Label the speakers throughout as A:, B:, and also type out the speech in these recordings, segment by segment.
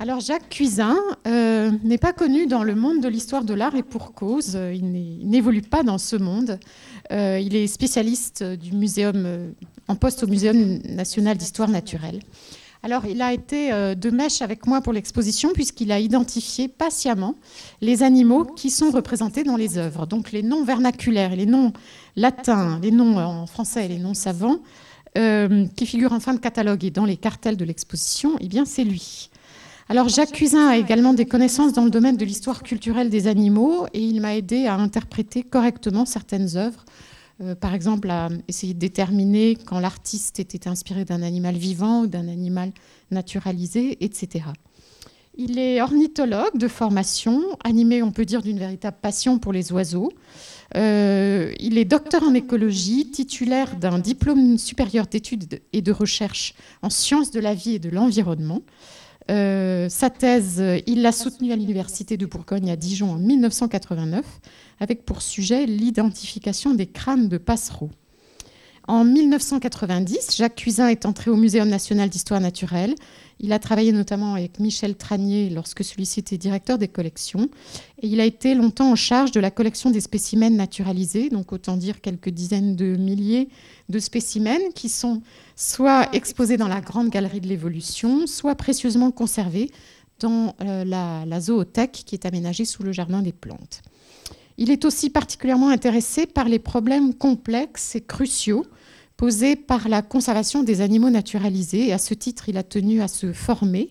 A: Alors Jacques Cuisin euh, n'est pas connu dans le monde de l'histoire de l'art et pour cause. Il n'évolue pas dans ce monde. Euh, il est spécialiste du muséum, euh, en poste au Muséum national d'histoire naturelle. Alors il a été de mèche avec moi pour l'exposition puisqu'il a identifié patiemment les animaux qui sont représentés dans les œuvres. Donc les noms vernaculaires les noms latins, les noms en français et les noms savants qui figurent en fin de catalogue et dans les cartels de l'exposition, eh bien c'est lui. Alors Jacques Cuisin a également des connaissances dans le domaine de l'histoire culturelle des animaux et il m'a aidé à interpréter correctement certaines œuvres. Euh, par exemple, à essayer de déterminer quand l'artiste était inspiré d'un animal vivant ou d'un animal naturalisé, etc. Il est ornithologue de formation, animé, on peut dire, d'une véritable passion pour les oiseaux. Euh, il est docteur en écologie, titulaire d'un diplôme supérieur d'études et de recherche en sciences de la vie et de l'environnement. Euh, sa thèse, il l'a soutenue à l'Université de Bourgogne à Dijon en 1989, avec pour sujet l'identification des crânes de passereaux. En 1990, Jacques Cuisin est entré au Muséum national d'histoire naturelle. Il a travaillé notamment avec Michel Tranier lorsque celui-ci était directeur des collections. Et il a été longtemps en charge de la collection des spécimens naturalisés, donc autant dire quelques dizaines de milliers de spécimens qui sont soit exposés dans la grande galerie de l'évolution, soit précieusement conservés dans euh, la, la zoothèque qui est aménagée sous le jardin des plantes. Il est aussi particulièrement intéressé par les problèmes complexes et cruciaux posés par la conservation des animaux naturalisés. Et à ce titre, il a tenu à se former.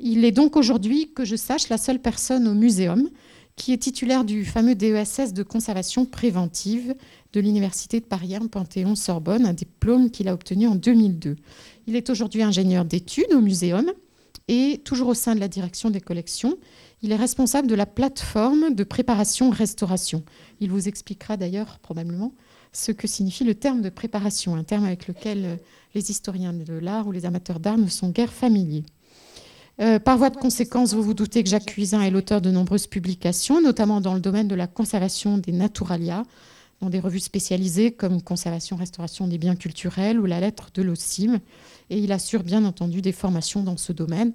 A: Il est donc aujourd'hui, que je sache, la seule personne au muséum qui est titulaire du fameux DESS de conservation préventive de l'Université de Paris 1 Panthéon-Sorbonne, un diplôme qu'il a obtenu en 2002. Il est aujourd'hui ingénieur d'études au muséum et toujours au sein de la direction des collections. Il est responsable de la plateforme de préparation-restauration. Il vous expliquera d'ailleurs probablement ce que signifie le terme de préparation, un terme avec lequel les historiens de l'art ou les amateurs d'art ne sont guère familiers. Euh, par voie de conséquence, vous vous doutez que Jacques Cuisin est l'auteur de nombreuses publications, notamment dans le domaine de la conservation des naturalia, dans des revues spécialisées comme Conservation, Restauration des biens culturels ou la lettre de l'OCIM. Et il assure bien entendu des formations dans ce domaine,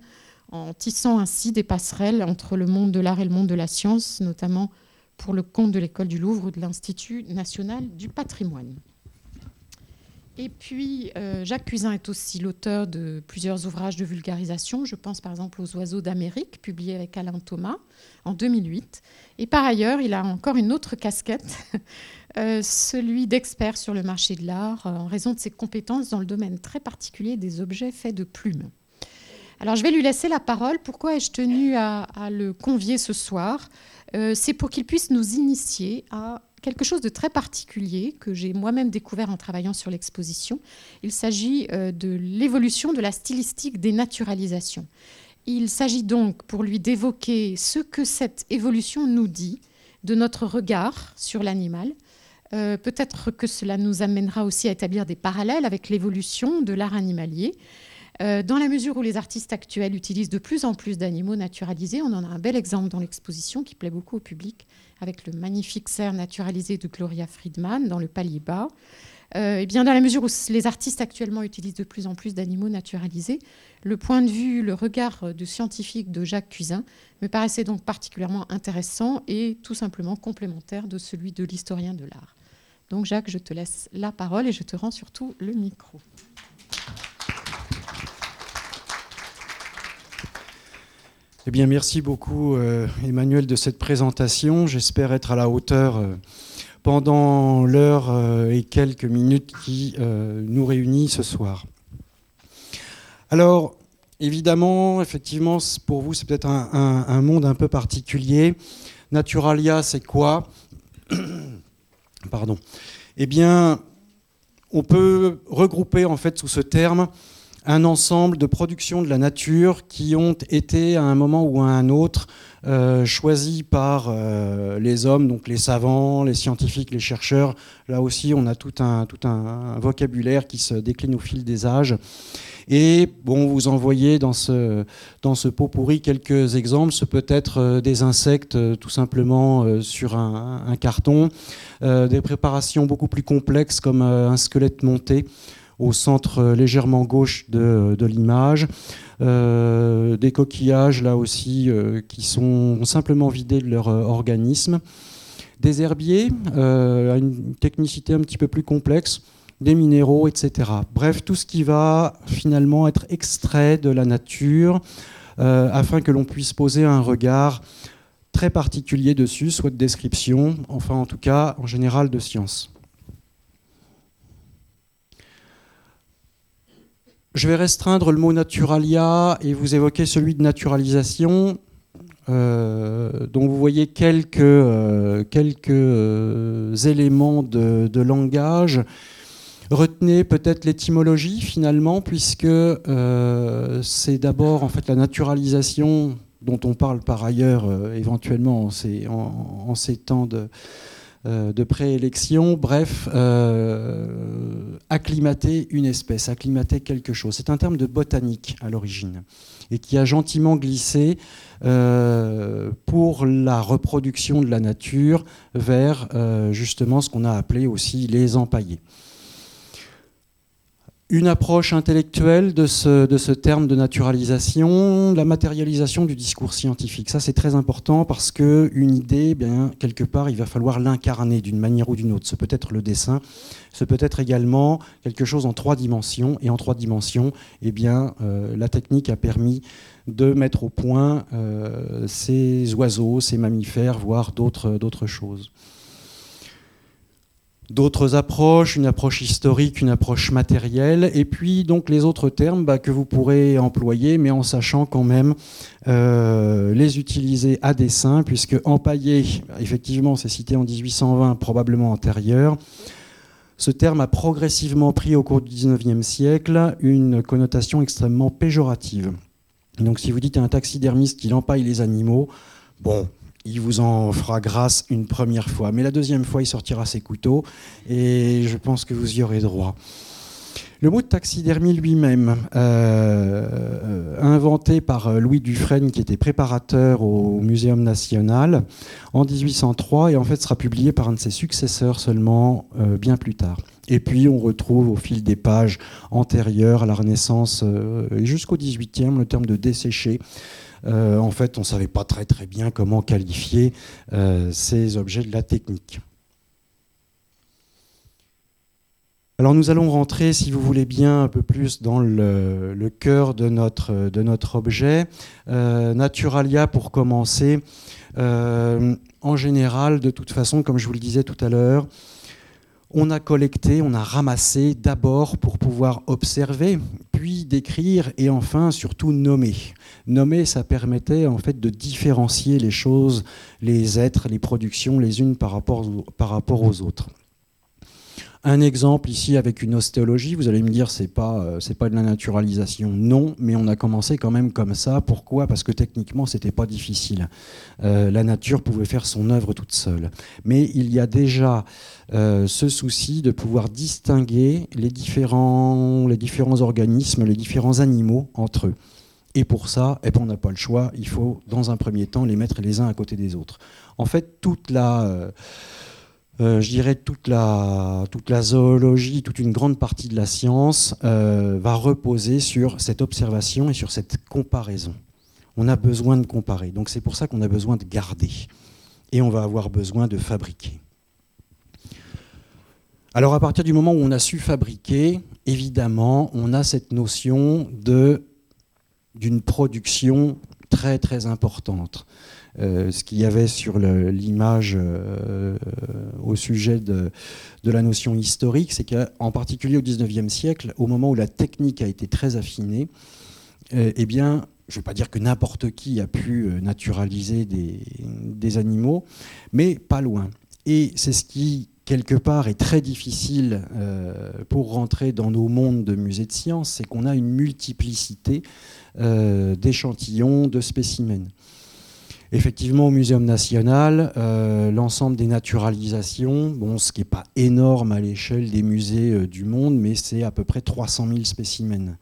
A: en tissant ainsi des passerelles entre le monde de l'art et le monde de la science, notamment pour le compte de l'école du Louvre ou de l'Institut national du patrimoine. Et puis, euh, Jacques Cuisin est aussi l'auteur de plusieurs ouvrages de vulgarisation. Je pense par exemple aux Oiseaux d'Amérique, publié avec Alain Thomas en 2008. Et par ailleurs, il a encore une autre casquette, euh, celui d'expert sur le marché de l'art, euh, en raison de ses compétences dans le domaine très particulier des objets faits de plumes. Alors, je vais lui laisser la parole. Pourquoi ai-je tenu à, le convier ce soir? C'est pour qu'il puisse nous initier à quelque chose de très particulier que j'ai moi-même découvert en travaillant sur l'exposition. Il s'agit euh, de l'évolution de la stylistique des naturalisations. Il s'agit donc pour lui d'évoquer ce que cette évolution nous dit de notre regard sur l'animal. Euh, peut-être que cela nous amènera aussi à établir des parallèles avec l'évolution de l'art animalier. Euh, dans la mesure où les artistes actuels utilisent de plus en plus d'animaux naturalisés, on en a un bel exemple dans l'exposition qui plaît beaucoup au public, avec le magnifique cerf naturalisé de Gloria Friedman dans le palier bas. Euh, et bien dans la mesure où les artistes actuellement utilisent de plus en plus d'animaux naturalisés, le point de vue, le regard de scientifique de Jacques Cuisin me paraissait donc particulièrement intéressant et tout simplement complémentaire de celui de l'historien de l'art. Donc Jacques, je te laisse la parole et je te rends surtout le micro.
B: Eh bien, merci beaucoup, euh, Emmanuel, de cette présentation. J'espère être à la hauteur euh, pendant l'heure euh, et quelques minutes qui nous réunit ce soir. Alors, évidemment, effectivement, pour vous, c'est peut-être un, monde un peu particulier. Naturalia, c'est quoi? Pardon. Eh bien, on peut regrouper en fait sous ce terme un ensemble de productions de la nature qui ont été à un moment ou à un autre euh, choisies par euh, les hommes, donc les savants, les scientifiques, les chercheurs. Là aussi, on a tout un, tout un, vocabulaire qui se décline au fil des âges. Et bon, vous envoyez dans ce, dans ce pot pourri quelques exemples. Ce peut être euh, des insectes tout simplement sur un carton, des préparations beaucoup plus complexes comme un squelette monté au centre légèrement gauche de, l'image. des coquillages là aussi qui sont simplement vidés de leur organisme. Des herbiers, à une technicité un petit peu plus complexe, des minéraux, etc. Bref, tout ce qui va finalement être extrait de la nature afin que l'on puisse poser un regard très particulier dessus, soit de description, enfin en tout cas en général de science. Je vais restreindre le mot naturalia et vous évoquer celui de naturalisation. Euh, dont vous voyez quelques, euh, quelques euh, éléments de, de, langage. Retenez peut-être l'étymologie finalement, puisque c'est d'abord en fait la naturalisation dont on parle par ailleurs éventuellement en ces, temps de, de préélection. Bref, euh, acclimater une espèce, acclimater quelque chose. C'est un terme de botanique à l'origine et qui a gentiment glissé pour la reproduction de la nature vers justement ce qu'on a appelé aussi les empaillés une approche intellectuelle de ce, terme de naturalisation, la matérialisation du discours scientifique. Ça, c'est très important parce qu'une idée, eh quelque part, il va falloir l'incarner d'une manière ou d'une autre. Ce peut être le dessin, ce peut être également quelque chose en trois dimensions. Et en trois dimensions, eh euh, la technique a permis de mettre au point euh, ces oiseaux, ces mammifères, voire d'autres choses d'autres approches, une approche historique, une approche matérielle, et puis donc les autres termes bah, que vous pourrez employer, mais en sachant quand même euh, les utiliser à dessein, puisque empaillé, effectivement, c'est cité en 1820, probablement antérieur. Ce terme a progressivement pris au cours du 19e siècle une connotation extrêmement péjorative. Donc si vous dites à un taxidermiste qu'il empaille les animaux, bon, il vous en fera grâce une première fois. Mais la deuxième fois, il sortira ses couteaux et je pense que vous y aurez droit. Le mot de taxidermie lui-même, euh, inventé par euh, Louis Dufresne, qui était préparateur au Muséum national en 1803, et en fait sera publié par un de ses successeurs seulement euh, bien plus tard. Et puis on retrouve au fil des pages antérieures à la Renaissance et jusqu'au 18e le terme de desséché euh, en fait, on ne savait pas très très bien comment qualifier euh, ces objets de la technique. Alors nous allons rentrer, si vous voulez bien, un peu plus dans le, cœur de notre, objet. Euh, Naturalia, pour commencer, en général, de toute façon, comme je vous le disais tout à l'heure, on a collecté, on a ramassé d'abord pour pouvoir observer, puis décrire et enfin surtout nommer. Nommer, ça permettait en fait de différencier les choses, les êtres, les productions les unes par rapport, par rapport aux autres. Un exemple ici avec une ostéologie, vous allez me dire c'est pas euh, c'est pas de la naturalisation, non, mais on a commencé quand même comme ça. Pourquoi? Parce que techniquement c'était pas difficile. Euh, la nature pouvait faire son œuvre toute seule. Mais il y a déjà euh, ce souci de pouvoir distinguer les différents les différents organismes, les différents animaux entre eux. Et pour ça, eh ben, on n'a pas le choix. Il faut dans un premier temps les mettre les uns à côté des autres. En fait, toute la euh, je dirais toute la, toute la zoologie, toute une grande partie de la science euh, va reposer sur cette observation et sur cette comparaison. On a besoin de comparer. Donc c'est pour ça qu'on a besoin de garder. Et on va avoir besoin de fabriquer. Alors à partir du moment où on a su fabriquer, évidemment, on a cette notion d'une production très très importante. Euh, ce qu'il y avait sur l'image euh, au sujet de, la notion historique, c'est qu'en particulier au XIXe siècle, au moment où la technique a été très affinée, euh, eh bien, je ne vais pas dire que n'importe qui a pu naturaliser des, animaux, mais pas loin. Et c'est ce qui, quelque part, est très difficile pour rentrer dans nos mondes de musées de sciences, c'est qu'on a une multiplicité d'échantillons, de spécimens. Effectivement, au Muséum national, euh, l'ensemble des naturalisations, bon, ce qui n'est pas énorme à l'échelle des musées euh, du monde, mais c'est à peu près 300 000 spécimens.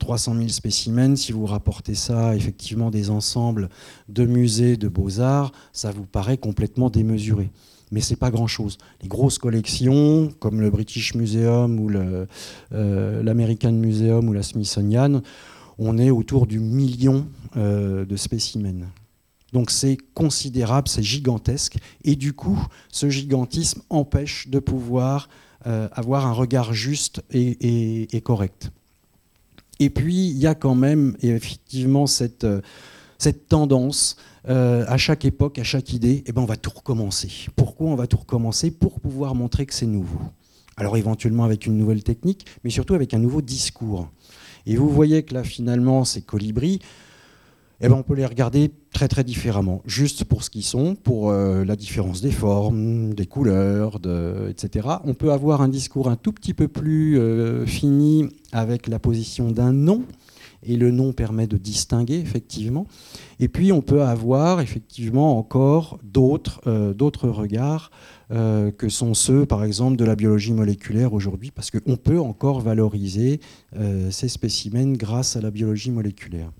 B: 300 000 spécimens, si vous rapportez ça effectivement des ensembles de musées de beaux-arts, ça vous paraît complètement démesuré. mais c'est pas grand-chose. Les grosses collections, comme le British Museum ou euh, l'American Museum ou la Smithsonian, on est autour du million de spécimens. Donc c'est considérable, c'est gigantesque, et du coup, ce gigantisme empêche de pouvoir euh, avoir un regard juste et, correct. Et puis, il y a quand même effectivement cette, cette tendance euh, à chaque époque, à chaque idée, eh ben, on va tout recommencer. Pourquoi on va tout recommencer? Pour pouvoir montrer que c'est nouveau. Alors éventuellement avec une nouvelle technique, mais surtout avec un nouveau discours. Et vous voyez que là, finalement, ces colibris, eh ben, on peut les regarder très très différemment, juste pour ce qu'ils sont, pour euh, la différence des formes, des couleurs, etc. On peut avoir un discours un tout petit peu plus euh, fini avec la position d'un nom, et le nom permet de distinguer effectivement. Et puis on peut avoir effectivement encore d'autres euh, regards euh, que sont ceux par exemple de la biologie moléculaire aujourd'hui, parce qu'on peut encore valoriser ces spécimens grâce à la biologie moléculaire.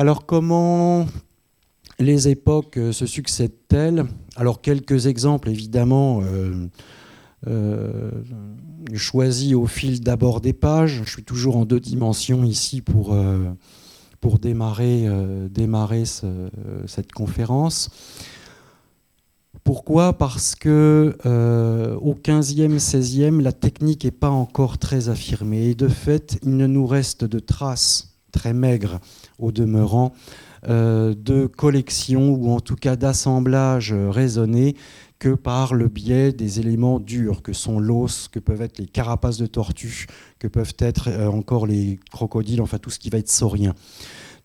B: Alors comment les époques se succèdent-elles? Alors quelques exemples évidemment euh, choisi au fil d'abord des pages. Je suis toujours en deux dimensions ici pour, euh, démarrer, euh, cette conférence. Pourquoi? Parce que au 15e, 16e, la technique n'est pas encore très affirmée. Et de fait, il ne nous reste de traces très maigres au demeurant de collections ou en tout cas d'assemblages raisonnés que par le biais des éléments durs que sont l'os, que peuvent être les carapaces de tortues, que peuvent être euh, encore les crocodiles, enfin tout ce qui va être saurien.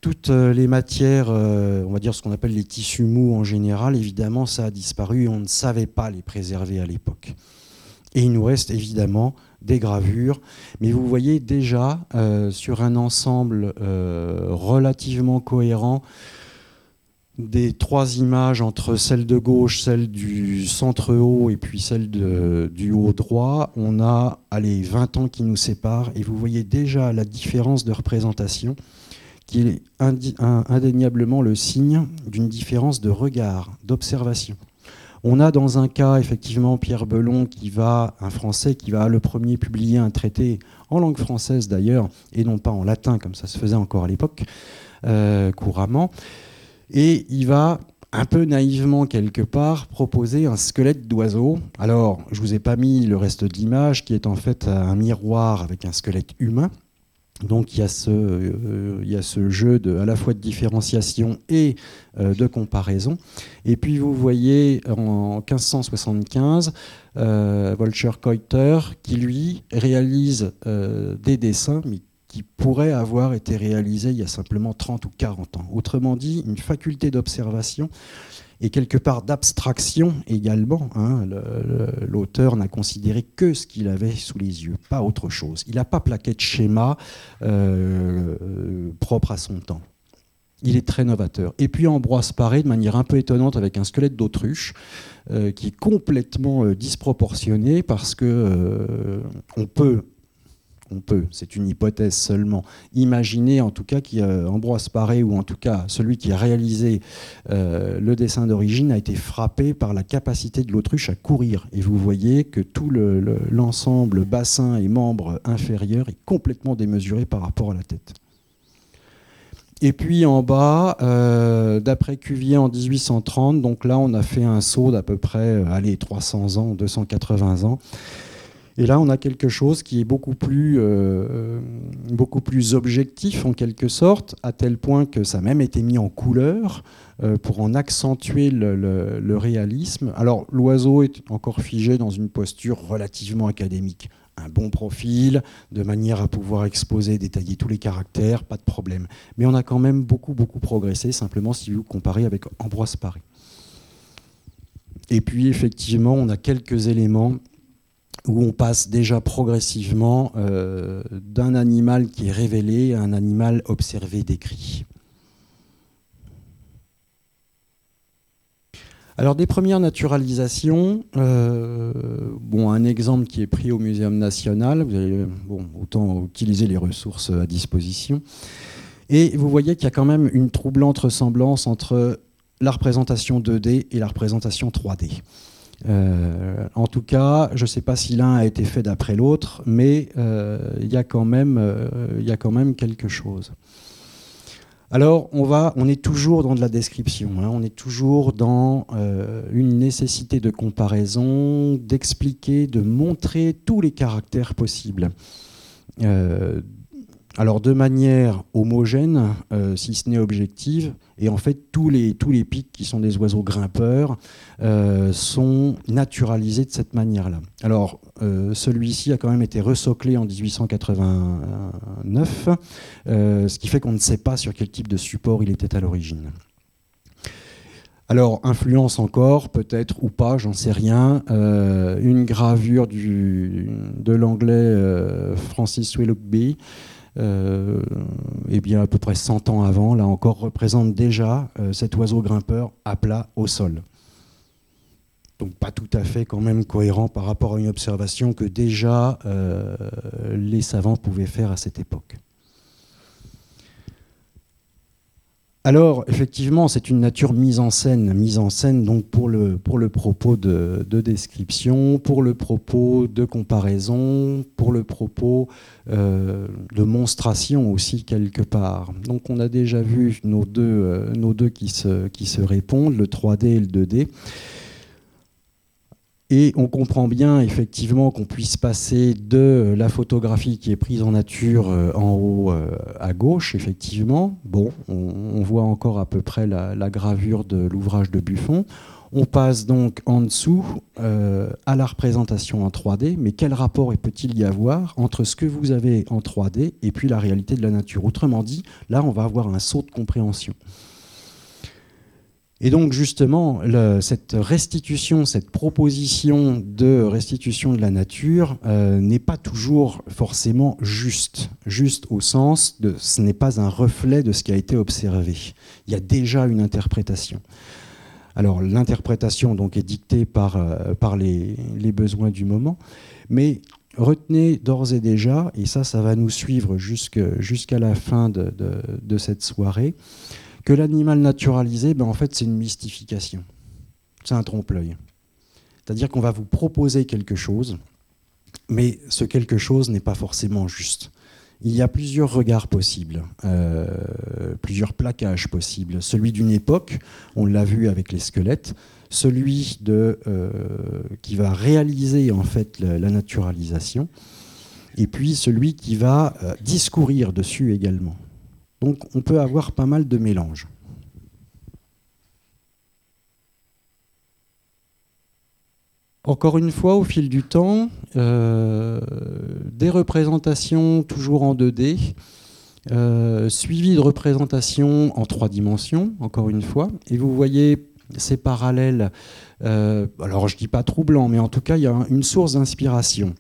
B: Toutes euh, les matières, euh, on va dire ce qu'on appelle les tissus mous en général, évidemment, ça a disparu et on ne savait pas les préserver à l'époque. Et il nous reste évidemment des gravures, mais vous voyez déjà sur un ensemble relativement cohérent des trois images entre celle de gauche, celle du centre haut et puis celle du haut droit, on a allez, 20 ans qui nous séparent et vous voyez déjà la différence de représentation qui est indéniablement le signe d'une différence de regard, d'observation. On a dans un cas effectivement Pierre Belon qui va, un Français qui va le premier publier un traité en langue française d'ailleurs et non pas en latin comme ça se faisait encore à l'époque euh, couramment. Et il va un peu naïvement quelque part proposer un squelette d'oiseau. Alors, je vous ai pas mis le reste de l'image qui est en fait un miroir avec un squelette humain. Donc il y, a ce, euh, jeu à la fois de différenciation et euh, de comparaison. Et puis vous voyez en 1575, euh, Keuter qui lui réalise des dessins, mais qui pourrait avoir été réalisé il y a simplement 30 ou 40 ans. Autrement dit, une faculté d'observation et quelque part d'abstraction également. Hein. L'auteur n'a considéré que ce qu'il avait sous les yeux, pas autre chose. Il n'a pas plaqué de schéma euh, propre à son temps. Il est très novateur. Et puis Ambroise Paré, de manière un peu étonnante, avec un squelette d'autruche, euh, qui est complètement euh, disproportionné parce que on peut on peut, c'est une hypothèse seulement, imaginer en tout cas qu'Ambroise Paré, ou en tout cas celui qui a réalisé euh, le dessin d'origine, a été frappé par la capacité de l'autruche à courir. Et vous voyez que tout l'ensemble bassin et membres inférieurs est complètement démesuré par rapport à la tête. Et puis en bas, euh, d'après Cuvier en 1830, donc là on a fait un saut d'à peu près euh, allez, 300 ans, 280 ans. Et là, on a quelque chose qui est beaucoup plus, euh, beaucoup plus objectif en quelque sorte, à tel point que ça a même été mis en couleur euh, pour en accentuer le, réalisme. Alors, l'oiseau est encore figé dans une posture relativement académique. Un bon profil, de manière à pouvoir exposer, détailler tous les caractères, pas de problème. Mais on a quand même beaucoup, beaucoup progressé, simplement si vous comparez avec Ambroise Paré. Et puis, effectivement, on a quelques éléments où on passe déjà progressivement euh, d'un animal qui est révélé à un animal observé, décrit. Alors des premières naturalisations, euh, un exemple qui est pris au Muséum national, vous bon, autant utiliser les ressources à disposition. Et vous voyez qu'il y a quand même une troublante ressemblance entre la représentation 2D et la représentation 3D. Euh, en tout cas, je ne sais pas si l'un a été fait d'après l'autre, mais euh, il y, a quand même, quelque chose. Alors, on est toujours dans de la description, hein. on est toujours dans une nécessité de comparaison, d'expliquer, de montrer tous les caractères possibles alors de manière homogène, euh, si ce n'est objective, et en fait tous les, tous les pics qui sont des oiseaux grimpeurs euh, sont naturalisés de cette manière-là. Alors euh, celui-ci a quand même été resoclé en 1889, ce qui fait qu'on ne sait pas sur quel type de support il était à l'origine. Alors, influence encore, peut-être ou pas, j'en sais rien. une gravure de l'anglais Francis Willoughby eh bien à peu près 100 ans avant, là encore, représente déjà euh, cet oiseau grimpeur à plat au sol. Donc pas tout à fait quand même cohérent par rapport à une observation que déjà euh, les savants pouvaient faire à cette époque. Alors, effectivement, c'est une nature mise en scène, mise en scène donc pour le, pour le propos de, description, pour le propos de comparaison, pour le propos euh, de monstration aussi quelque part. Donc, on a déjà vu nos deux, euh, nos deux qui, se, qui se répondent, le 3D et le 2D. Et on comprend bien effectivement qu'on puisse passer de la photographie qui est prise en nature euh, en haut euh, à gauche, effectivement. Bon, on, voit encore à peu près la, gravure de l'ouvrage de Buffon. On passe donc en dessous euh, à la représentation en 3D, mais quel rapport peut-il y avoir entre ce que vous avez en 3D et puis la réalité de la nature? Autrement dit, là, on va avoir un saut de compréhension. Et donc justement, cette restitution, cette proposition de restitution de la nature euh, n'est pas toujours forcément juste, juste au sens de ce n'est pas un reflet de ce qui a été observé. Il y a déjà une interprétation. Alors l'interprétation donc est dictée par, euh, par les, besoins du moment, mais retenez d'ores et déjà, et ça ça va nous suivre jusqu'à la fin de, de cette soirée, que l'animal naturalisé, ben en fait, c'est une mystification. C'est un trompe-l'œil. C'est-à-dire qu'on va vous proposer quelque chose, mais ce quelque chose n'est pas forcément juste. Il y a plusieurs regards possibles, euh, plusieurs plaquages possibles. Celui d'une époque, on l'a vu avec les squelettes, celui de, euh, qui va réaliser en fait la, naturalisation, et puis celui qui va euh, discourir dessus également. Donc on peut avoir pas mal de mélanges. Encore une fois, au fil du temps, euh, des représentations toujours en 2D, euh, suivies de représentations en trois dimensions, encore une fois. Et vous voyez ces parallèles, euh, alors je ne dis pas troublant, mais en tout cas, il y a une source d'inspiration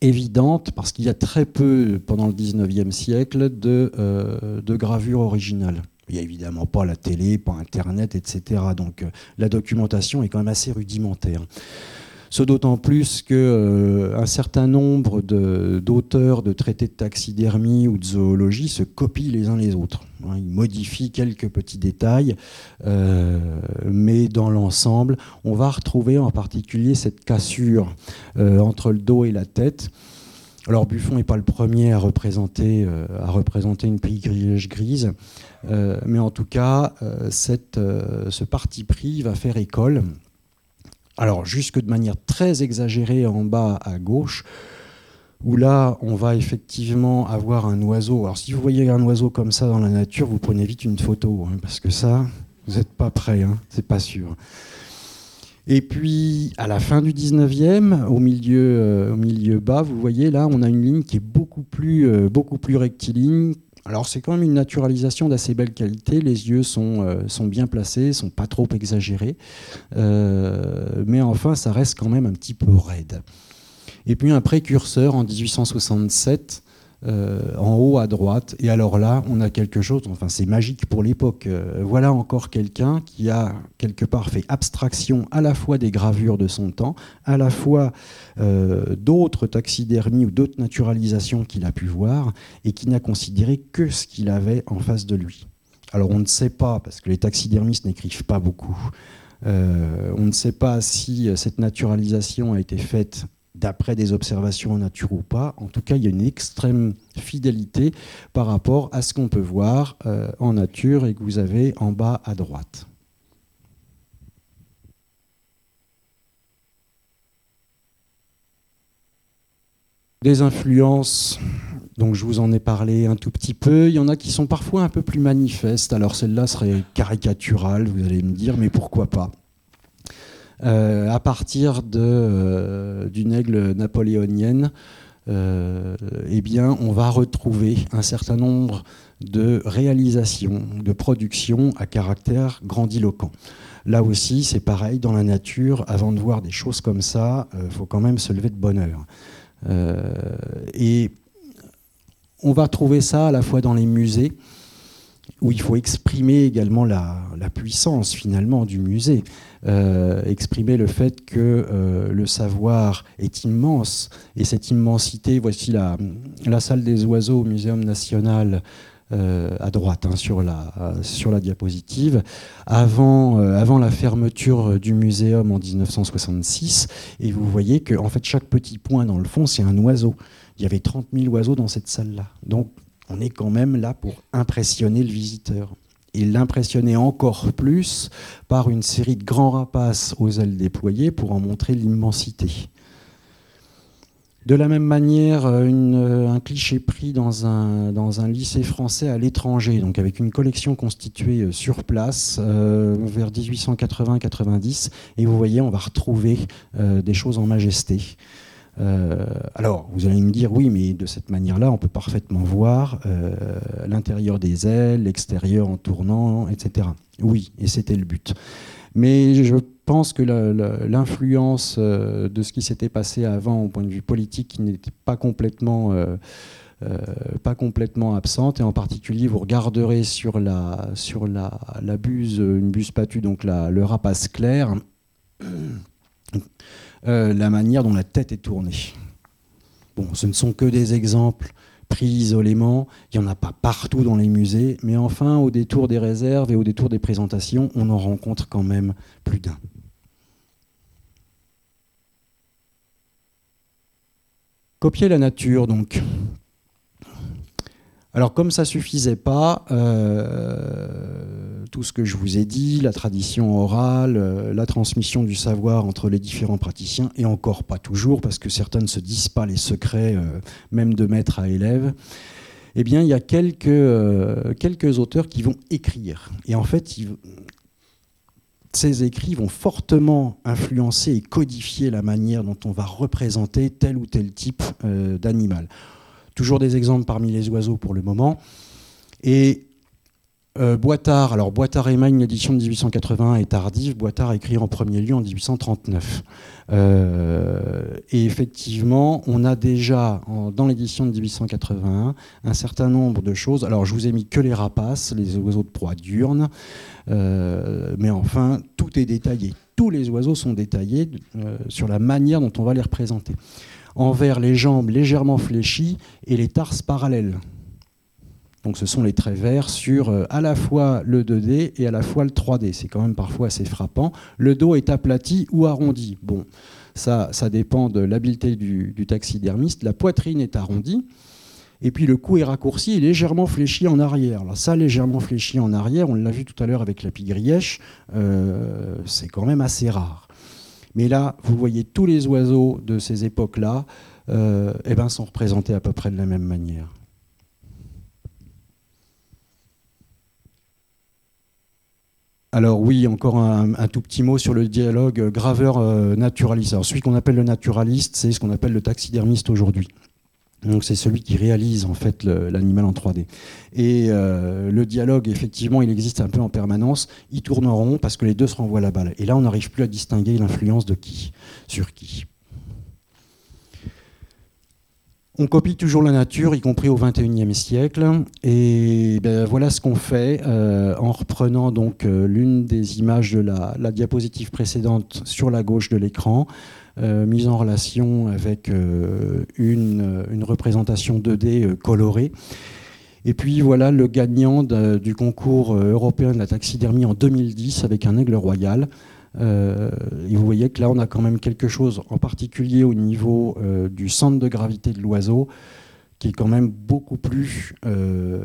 B: évidente, parce qu'il y a très peu, pendant le 19e siècle, de, euh, de gravures originales. Il n'y a évidemment pas la télé, pas Internet, etc. Donc euh, la documentation est quand même assez rudimentaire. Ce d'autant plus qu'un euh, certain nombre d'auteurs de, traités de taxidermie ou de zoologie se copient les uns les autres. Hein. ils modifient quelques petits détails, euh, mais dans l'ensemble, on va retrouver en particulier cette cassure euh, entre le dos et la tête. Alors Buffon n'est pas le premier à représenter, à représenter une grillage grise, mais en tout cas, ce parti pris va faire école alors jusque de manière très exagérée en bas à gauche, où là, on va effectivement avoir un oiseau. Alors si vous voyez un oiseau comme ça dans la nature, vous prenez vite une photo, hein, parce que ça, vous n'êtes pas prêt, hein, c'est pas sûr. Et puis, à la fin du 19e, au milieu, euh, au milieu bas, vous voyez là, on a une ligne qui est beaucoup plus, euh, beaucoup plus rectiligne, alors c'est quand même une naturalisation d'assez belle qualité, les yeux sont, euh, bien placés, sont pas trop exagérés, euh, mais enfin ça reste quand même un petit peu raide. Et puis un précurseur en 1867 euh, en haut à droite. Et alors là, on a quelque chose, enfin c'est magique pour l'époque. Euh, voilà encore quelqu'un qui a quelque part fait abstraction à la fois des gravures de son temps, à la fois euh, d'autres taxidermies ou d'autres naturalisations qu'il a pu voir, et qui n'a considéré que ce qu'il avait en face de lui. Alors on ne sait pas, parce que les taxidermistes n'écrivent pas beaucoup, euh, on ne sait pas si cette naturalisation a été faite d'après des observations en nature ou pas. En tout cas, il y a une extrême fidélité par rapport à ce qu'on peut voir euh, en nature et que vous avez en bas à droite. Des influences, donc je vous en ai parlé un tout petit peu. Il y en a qui sont parfois un peu plus manifestes. Alors celle-là serait caricaturale, vous allez me dire, mais pourquoi pas? Euh, à partir euh, d'une aigle napoléonienne, euh, eh on va retrouver un certain nombre de réalisations, de productions à caractère grandiloquent. Là aussi, c'est pareil, dans la nature, avant de voir des choses comme ça, il faut quand même se lever de bonne heure. et on va trouver ça à la fois dans les musées, où il faut exprimer également la, puissance finalement du musée, euh, exprimer le fait que euh, le savoir est immense et cette immensité, voici la, salle des oiseaux au Muséum national euh, à droite hein, sur, la, sur la diapositive, avant, avant la fermeture du muséum en 1966, et vous voyez que en fait chaque petit point dans le fond c'est un oiseau. Il y avait 30 000 oiseaux dans cette salle-là. Donc on est quand même là pour impressionner le visiteur. Et l'impressionner encore plus par une série de grands rapaces aux ailes déployées pour en montrer l'immensité. De la même manière, euh, euh, un cliché pris dans un, lycée français à l'étranger, donc avec une collection constituée euh, sur place vers 1880-90, et vous voyez, on va retrouver des choses en majesté. Euh, alors, vous allez me dire, oui, mais de cette manière-là, on peut parfaitement voir euh, l'intérieur des ailes, l'extérieur en tournant, etc. Oui, et c'était le but. Mais je pense que l'influence euh, de ce qui s'était passé avant au point de vue politique n'était pas complètement... pas complètement absente et en particulier vous regarderez sur la, sur la, la buse, une buse patue, donc le rapace clair, euh, la manière dont la tête est tournée. Bon, ce ne sont que des exemples pris isolément, il n'y en a pas partout dans les musées, mais enfin, au détour des réserves et au détour des présentations, on en rencontre quand même plus d'un. Copier la nature, donc. Alors comme ça suffisait pas, euh, tout ce que je vous ai dit, la tradition orale, euh, la transmission du savoir entre les différents praticiens, et encore pas toujours, parce que certains ne se disent pas les secrets, euh, même de maître à élève, eh bien il y a quelques, quelques auteurs qui vont écrire. Et en fait, ces écrits vont fortement influencer et codifier la manière dont on va représenter tel ou tel type d'animal. Toujours des exemples parmi les oiseaux pour le moment. Et euh, Boitard, alors Boitard et l'édition de 1881 est tardive. Boitard écrit en premier lieu en 1839. Euh, et effectivement, on a déjà dans l'édition de 1881 un certain nombre de choses. Alors, je vous ai mis que les rapaces, les oiseaux de proie diurne, euh, mais enfin, tout est détaillé. Tous les oiseaux sont détaillés sur la manière dont on va les représenter envers les jambes légèrement fléchies et les tarses parallèles. Donc ce sont les traits verts sur euh, à la fois le 2D et à la fois le 3D. C'est quand même parfois assez frappant. Le dos est aplati ou arrondi. Bon, ça, dépend de l'habileté du, taxidermiste. La poitrine est arrondie. Et puis le cou est raccourci et légèrement fléchi en arrière. Alors ça, légèrement fléchi en arrière, on l'a vu tout à l'heure avec la pigrièche, euh, c'est quand même assez rare. Mais là, vous voyez tous les oiseaux de ces époques-là euh, eh ben, sont représentés à peu près de la même manière. Alors oui, encore un, tout petit mot sur le dialogue graveur-naturaliste. Alors celui qu'on appelle le naturaliste, c'est ce qu'on appelle le taxidermiste aujourd'hui. Donc c'est celui qui réalise en fait l'animal en 3D. Et euh, le dialogue, effectivement, il existe un peu en permanence. Ils tourneront parce que les deux se renvoient la balle. Et là, on n'arrive plus à distinguer l'influence de qui sur qui. On copie toujours la nature, y compris au XXIe siècle. Et ben, voilà ce qu'on fait euh, en reprenant donc euh, l'une des images de la, diapositive précédente sur la gauche de l'écran. Euh, mise en relation avec une, représentation 2D colorée. Et puis voilà le gagnant du concours européen de la taxidermie en 2010 avec un aigle royal. et vous voyez que là, on a quand même quelque chose, en particulier au niveau du centre de gravité de l'oiseau, qui est quand même beaucoup plus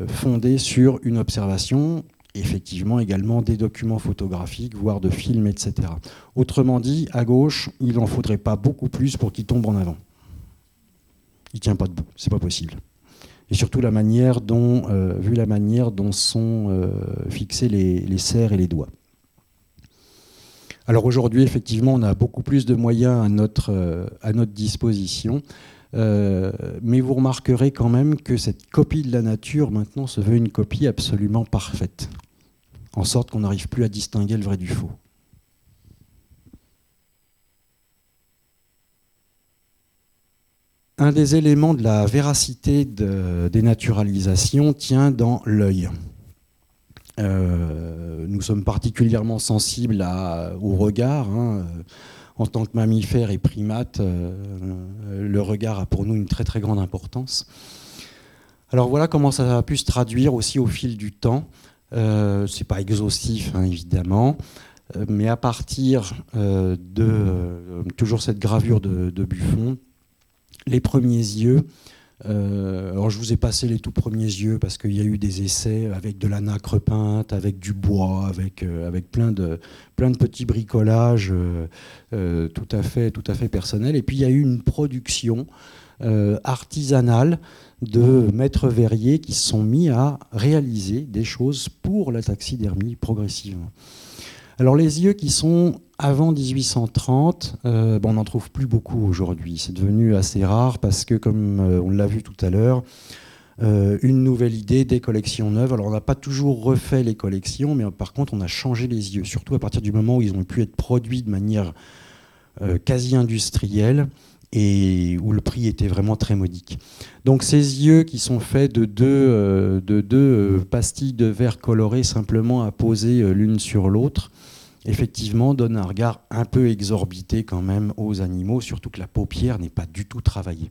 B: fondé sur une observation effectivement également des documents photographiques, voire de films, etc. Autrement dit, à gauche, il n'en faudrait pas beaucoup plus pour qu'il tombe en avant. Il tient pas debout, c'est pas possible. Et surtout la manière dont, euh, vu la manière dont sont euh, fixés les, serres et les doigts. Alors aujourd'hui, effectivement, on a beaucoup plus de moyens à notre, euh, à notre disposition. Mais vous remarquerez quand même que cette copie de la nature maintenant se veut une copie absolument parfaite en sorte qu'on n'arrive plus à distinguer le vrai du faux. Un des éléments de la véracité des naturalisations tient dans l'œil. Euh, nous sommes particulièrement sensibles au regard. Hein. En tant que mammifères et primates, euh, le regard a pour nous une très très grande importance. Alors voilà comment ça a pu se traduire aussi au fil du temps. Euh, c'est pas exhaustif, hein, évidemment, euh, mais à partir euh, de toujours cette gravure de, Buffon, les premiers yeux. Alors je vous ai passé les tout premiers yeux parce qu'il y a eu des essais avec de la nacre peinte, avec du bois, avec, avec plein, de, petits bricolages tout, à fait, tout à fait personnels. Et puis il y a eu une production artisanale de maîtres verriers qui se sont mis à réaliser des choses pour la taxidermie progressivement. Alors les yeux qui sont avant 1830, euh, on n'en trouve plus beaucoup aujourd'hui. C'est devenu assez rare parce que, comme euh, on l'a vu tout à l'heure, euh, une nouvelle idée, des collections neuves. Alors on n'a pas toujours refait les collections, mais par contre on a changé les yeux, surtout à partir du moment où ils ont pu être produits de manière quasi industrielle et où le prix était vraiment très modique. Donc ces yeux qui sont faits de deux, de deux pastilles de verre colorées simplement à poser euh, l'une sur l'autre, effectivement donnent un regard un peu exorbité quand même aux animaux, surtout que la paupière n'est pas du tout travaillée.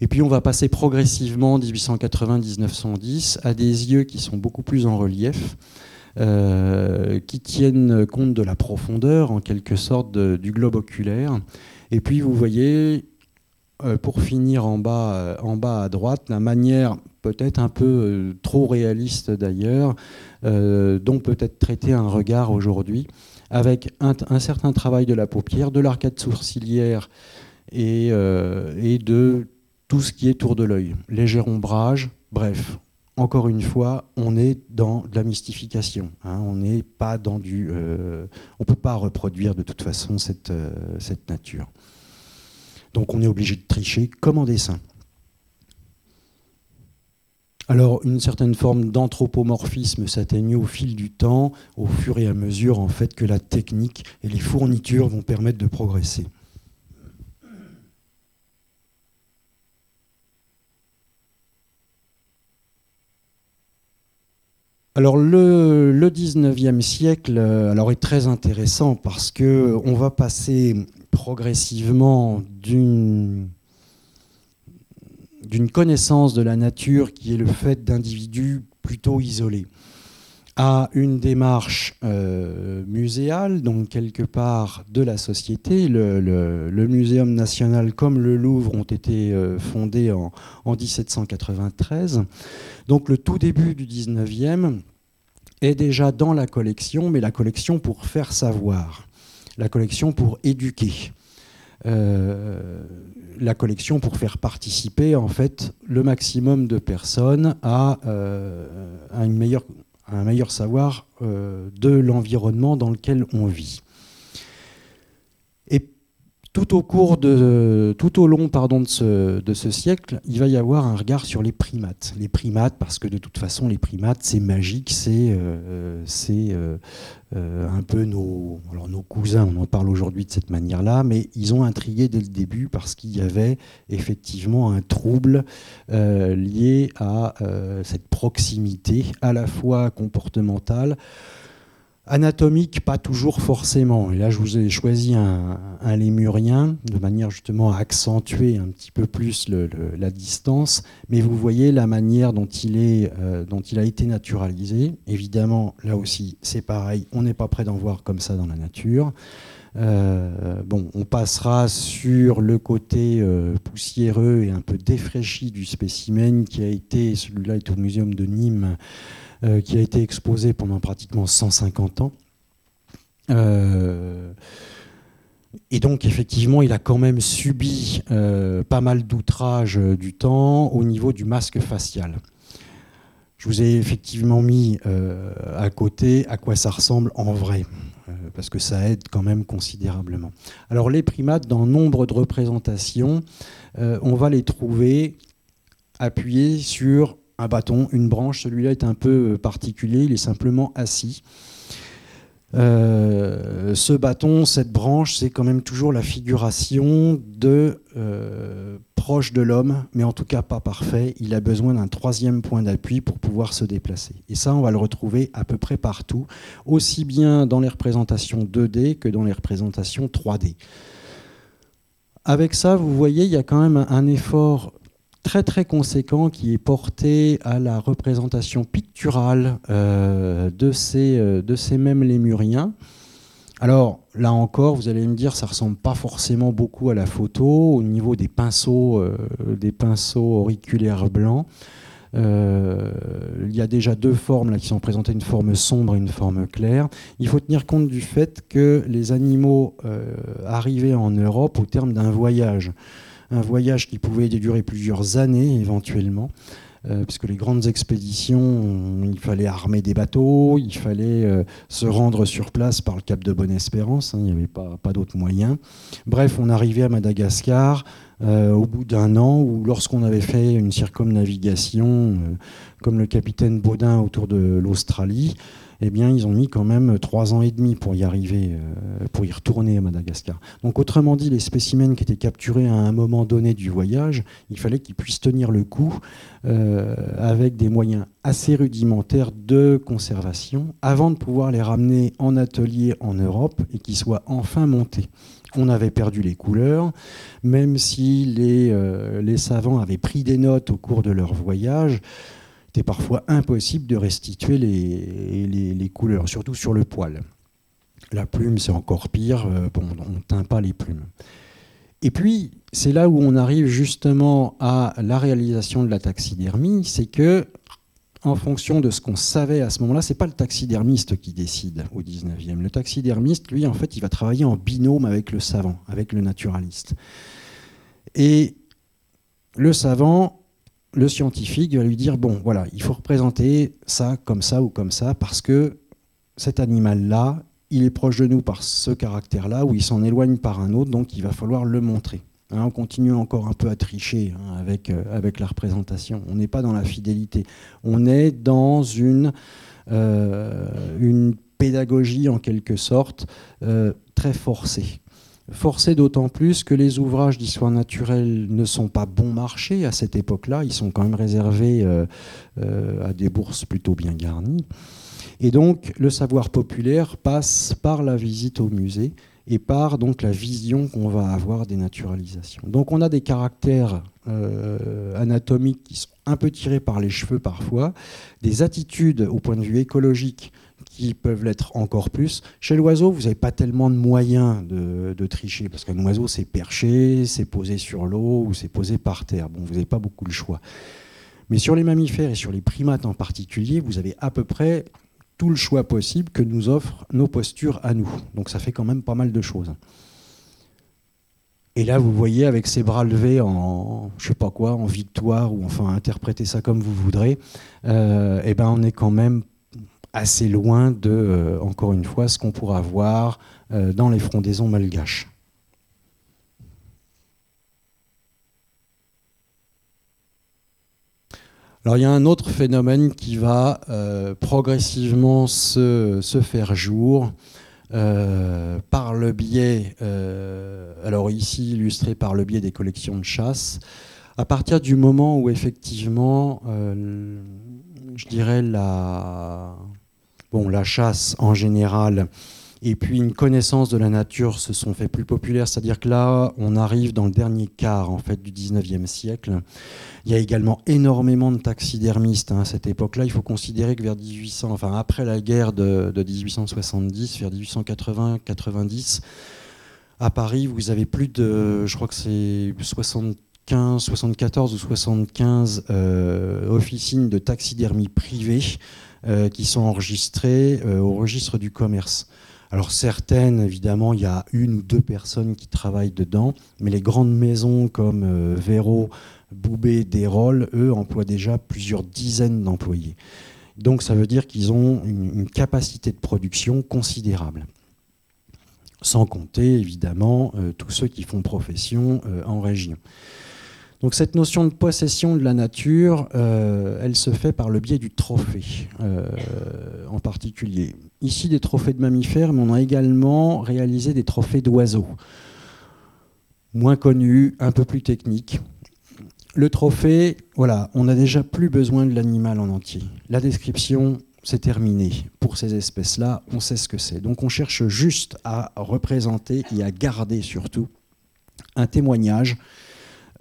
B: Et puis on va passer progressivement, 1880-1910, à des yeux qui sont beaucoup plus en relief, qui tiennent compte de la profondeur en quelque sorte du globe oculaire et puis vous voyez, euh, pour finir euh, en bas à droite, la manière peut-être un peu euh, trop réaliste d'ailleurs, dont peut être traité un regard aujourd'hui, avec un, certain travail de la paupière, de l'arcade sourcilière et, et, de tout ce qui est tour de l'œil, léger ombrage, bref. Encore une fois, on est dans de la mystification. Hein. on n'est pas dans du, on peut pas reproduire de toute façon cette nature. Donc on est obligé de tricher comme en dessin. Alors une certaine forme d'anthropomorphisme s'atténue au fil du temps, au fur et à mesure en fait que la technique et les fournitures vont permettre de progresser. Alors le, le 19e siècle euh, est très intéressant parce qu'on va passer progressivement d'une d'une connaissance de la nature qui est le fait d'individus plutôt isolés à une démarche euh, muséale, donc quelque part de la société. Le, Muséum national comme le Louvre ont été euh, fondés en, en, 1793. Donc le tout début du 19e est déjà dans la collection, mais la collection pour faire savoir la collection pour éduquer. Euh, la collection pour faire participer en fait le maximum de personnes à, euh, meilleure, un meilleur savoir euh, de l'environnement dans lequel on vit tout au long de, ce, siècle, il va y avoir un regard sur les primates. Les primates, parce que de toute façon, les primates, c'est magique, c'est euh, euh, euh, un peu nos cousins, on en parle aujourd'hui de cette manière-là, mais ils ont intrigué dès le début parce qu'il y avait effectivement un trouble lié à cette proximité à la fois comportementale, Anatomique, pas toujours forcément. Et là, je vous ai choisi un, lémurien de manière justement à accentuer un petit peu plus la distance. Mais vous voyez la manière dont il, est, euh, dont il a été naturalisé. Évidemment, là aussi, c'est pareil. On n'est pas prêt d'en voir comme ça dans la nature. Euh, bon, on passera sur le côté euh, poussiéreux et un peu défraîchi du spécimen qui a été, celui-là est au muséum de Nîmes, euh, qui a été exposé pendant pratiquement 150 ans. et donc, effectivement, il a quand même subi pas mal d'outrages du temps au niveau du masque facial. Je vous ai effectivement mis à côté à quoi ça ressemble en vrai, parce que ça aide quand même considérablement. Alors les primates, dans nombre de représentations, on va les trouver appuyés sur un bâton, une branche. Celui-là est un peu euh, particulier, il est simplement assis. Euh, ce bâton, cette branche, c'est quand même toujours la figuration de euh, proche de l'homme, mais en tout cas pas parfait. Il a besoin d'un troisième point d'appui pour pouvoir se déplacer. Et ça, on va le retrouver à peu près partout, aussi bien dans les représentations 2D que dans les représentations 3D. Avec ça, vous voyez, il y a quand même un effort très très conséquent qui est porté à la représentation picturale euh, de, ces, euh, de ces mêmes lémuriens. Alors là encore, vous allez me dire, ça ressemble pas forcément beaucoup à la photo au niveau des pinceaux, euh, des pinceaux auriculaires blancs. il y a déjà deux formes là, qui sont présentées, une forme sombre et une forme claire. Il faut tenir compte du fait que les animaux arrivaient en Europe au terme d'un voyage un voyage qui pouvait durer plusieurs années éventuellement. Euh, puisque les grandes expéditions, il fallait armer des bateaux, il fallait euh, se rendre sur place par le cap de Bonne-Espérance, hein, il n'y avait pas, d'autres moyens. Bref, on arrivait à Madagascar euh, au bout d'un an, ou lorsqu'on avait fait une circumnavigation, comme le capitaine Baudin autour de l'Australie, eh bien, ils ont mis quand même trois ans et demi pour y arriver, euh, pour y retourner à Madagascar. Donc, autrement dit, les spécimens qui étaient capturés à un moment donné du voyage, il fallait qu'ils puissent tenir le coup euh, avec des moyens assez rudimentaires de conservation avant de pouvoir les ramener en atelier en Europe et qu'ils soient enfin montés on avait perdu les couleurs, même si les, euh, les, savants avaient pris des notes au cours de leur voyage, c'était parfois impossible de restituer les, couleurs, surtout sur le poil. La plume, c'est encore pire, euh, bon, on ne teint pas les plumes. Et puis, c'est là où on arrive justement à la réalisation de la taxidermie, c'est que, en fonction de ce qu'on savait à ce moment-là, c'est pas le taxidermiste qui décide au 19e. Le taxidermiste, lui, en fait, il va travailler en binôme avec le savant, avec le naturaliste. Et le savant, le scientifique va lui dire bon, voilà, il faut représenter ça comme ça ou comme ça parce que cet animal-là, il est proche de nous par ce caractère-là ou il s'en éloigne par un autre, donc il va falloir le montrer. Hein, on continue encore un peu à tricher hein, avec, euh, avec la représentation. On n'est pas dans la fidélité. On est dans une, euh, pédagogie en quelque sorte euh, très forcée. Forcé d'autant plus que les ouvrages d'histoire naturelle ne sont pas bon marché à cette époque-là, ils sont quand même réservés euh, euh, à des bourses plutôt bien garnies. Et donc le savoir populaire passe par la visite au musée et par donc la vision qu'on va avoir des naturalisations. Donc on a des caractères euh, anatomiques qui sont un peu tirés par les cheveux parfois, des attitudes au point de vue écologique qui peuvent l'être encore plus. Chez l'oiseau, vous n'avez pas tellement de moyens de, tricher, parce qu'un oiseau, c'est perché, c'est posé sur l'eau ou c'est posé par terre. Bon, vous n'avez pas beaucoup le choix. Mais sur les mammifères et sur les primates en particulier, vous avez à peu près tout le choix possible que nous offrent nos postures à nous. Donc ça fait quand même pas mal de choses. Et là, vous voyez, avec ses bras levés en, je sais pas quoi, en victoire, ou enfin, interprétez ça comme vous voudrez, euh, eh ben, on est quand même assez loin de, euh, encore une fois, ce qu'on pourra voir euh, dans les frondaisons malgaches. Alors il y a un autre phénomène qui va euh, progressivement se, faire jour par le biais, alors ici illustré par le biais des collections de chasse, à partir du moment où effectivement, je dirais la, bon, la chasse en général et puis une connaissance de la nature se sont fait plus populaires, c'est-à-dire que là, on arrive dans le dernier quart en fait du 19e siècle. Il y a également énormément de taxidermistes hein, à cette époque-là. Il faut considérer que vers 1800, enfin après la guerre de, 1870, vers 1880-90, à Paris, vous avez plus de, je crois que c'est 75, 74 ou 75 euh, officines de taxidermie privées euh, qui sont enregistrées euh, au registre du commerce. Alors certaines, évidemment, il y a une ou deux personnes qui travaillent dedans, mais les grandes maisons comme euh, Véro, Boubé, Desrolles, eux, emploient déjà plusieurs dizaines d'employés. Donc ça veut dire qu'ils ont une, capacité de production considérable. Sans compter, évidemment, euh, tous ceux qui font profession euh, en région. Donc cette notion de possession de la nature, elle se fait par le biais du trophée en particulier ici des trophées de mammifères, mais on a également réalisé des trophées d'oiseaux. Moins connus, un peu plus techniques. Le trophée, voilà, on n'a déjà plus besoin de l'animal en entier. La description, c'est terminé. Pour ces espèces-là, on sait ce que c'est. Donc on cherche juste à représenter et à garder surtout un témoignage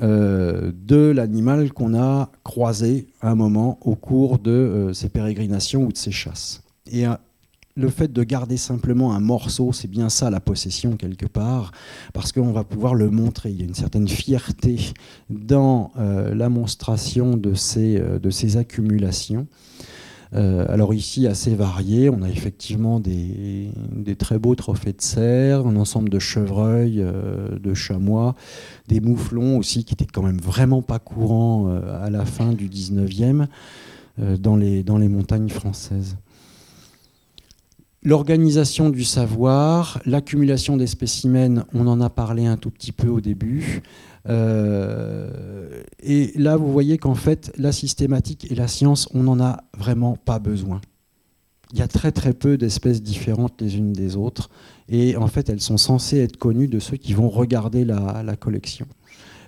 B: euh, de l'animal qu'on a croisé à un moment au cours de euh, ses pérégrinations ou de ses chasses. Et le fait de garder simplement un morceau, c'est bien ça la possession quelque part, parce qu'on va pouvoir le montrer. Il y a une certaine fierté dans euh, la monstration de ces, euh, de ces accumulations. Euh, alors ici, assez varié, on a effectivement des, très beaux trophées de cerf, un ensemble de chevreuils, de chamois, des mouflons aussi, qui étaient quand même vraiment pas courants à la fin du 19e dans, dans les montagnes françaises l'organisation du savoir, l'accumulation des spécimens, on en a parlé un tout petit peu au début. Euh, et là, vous voyez qu'en fait, la systématique et la science, on n'en a vraiment pas besoin. Il y a très très peu d'espèces différentes les unes des autres. Et en fait, elles sont censées être connues de ceux qui vont regarder la, collection.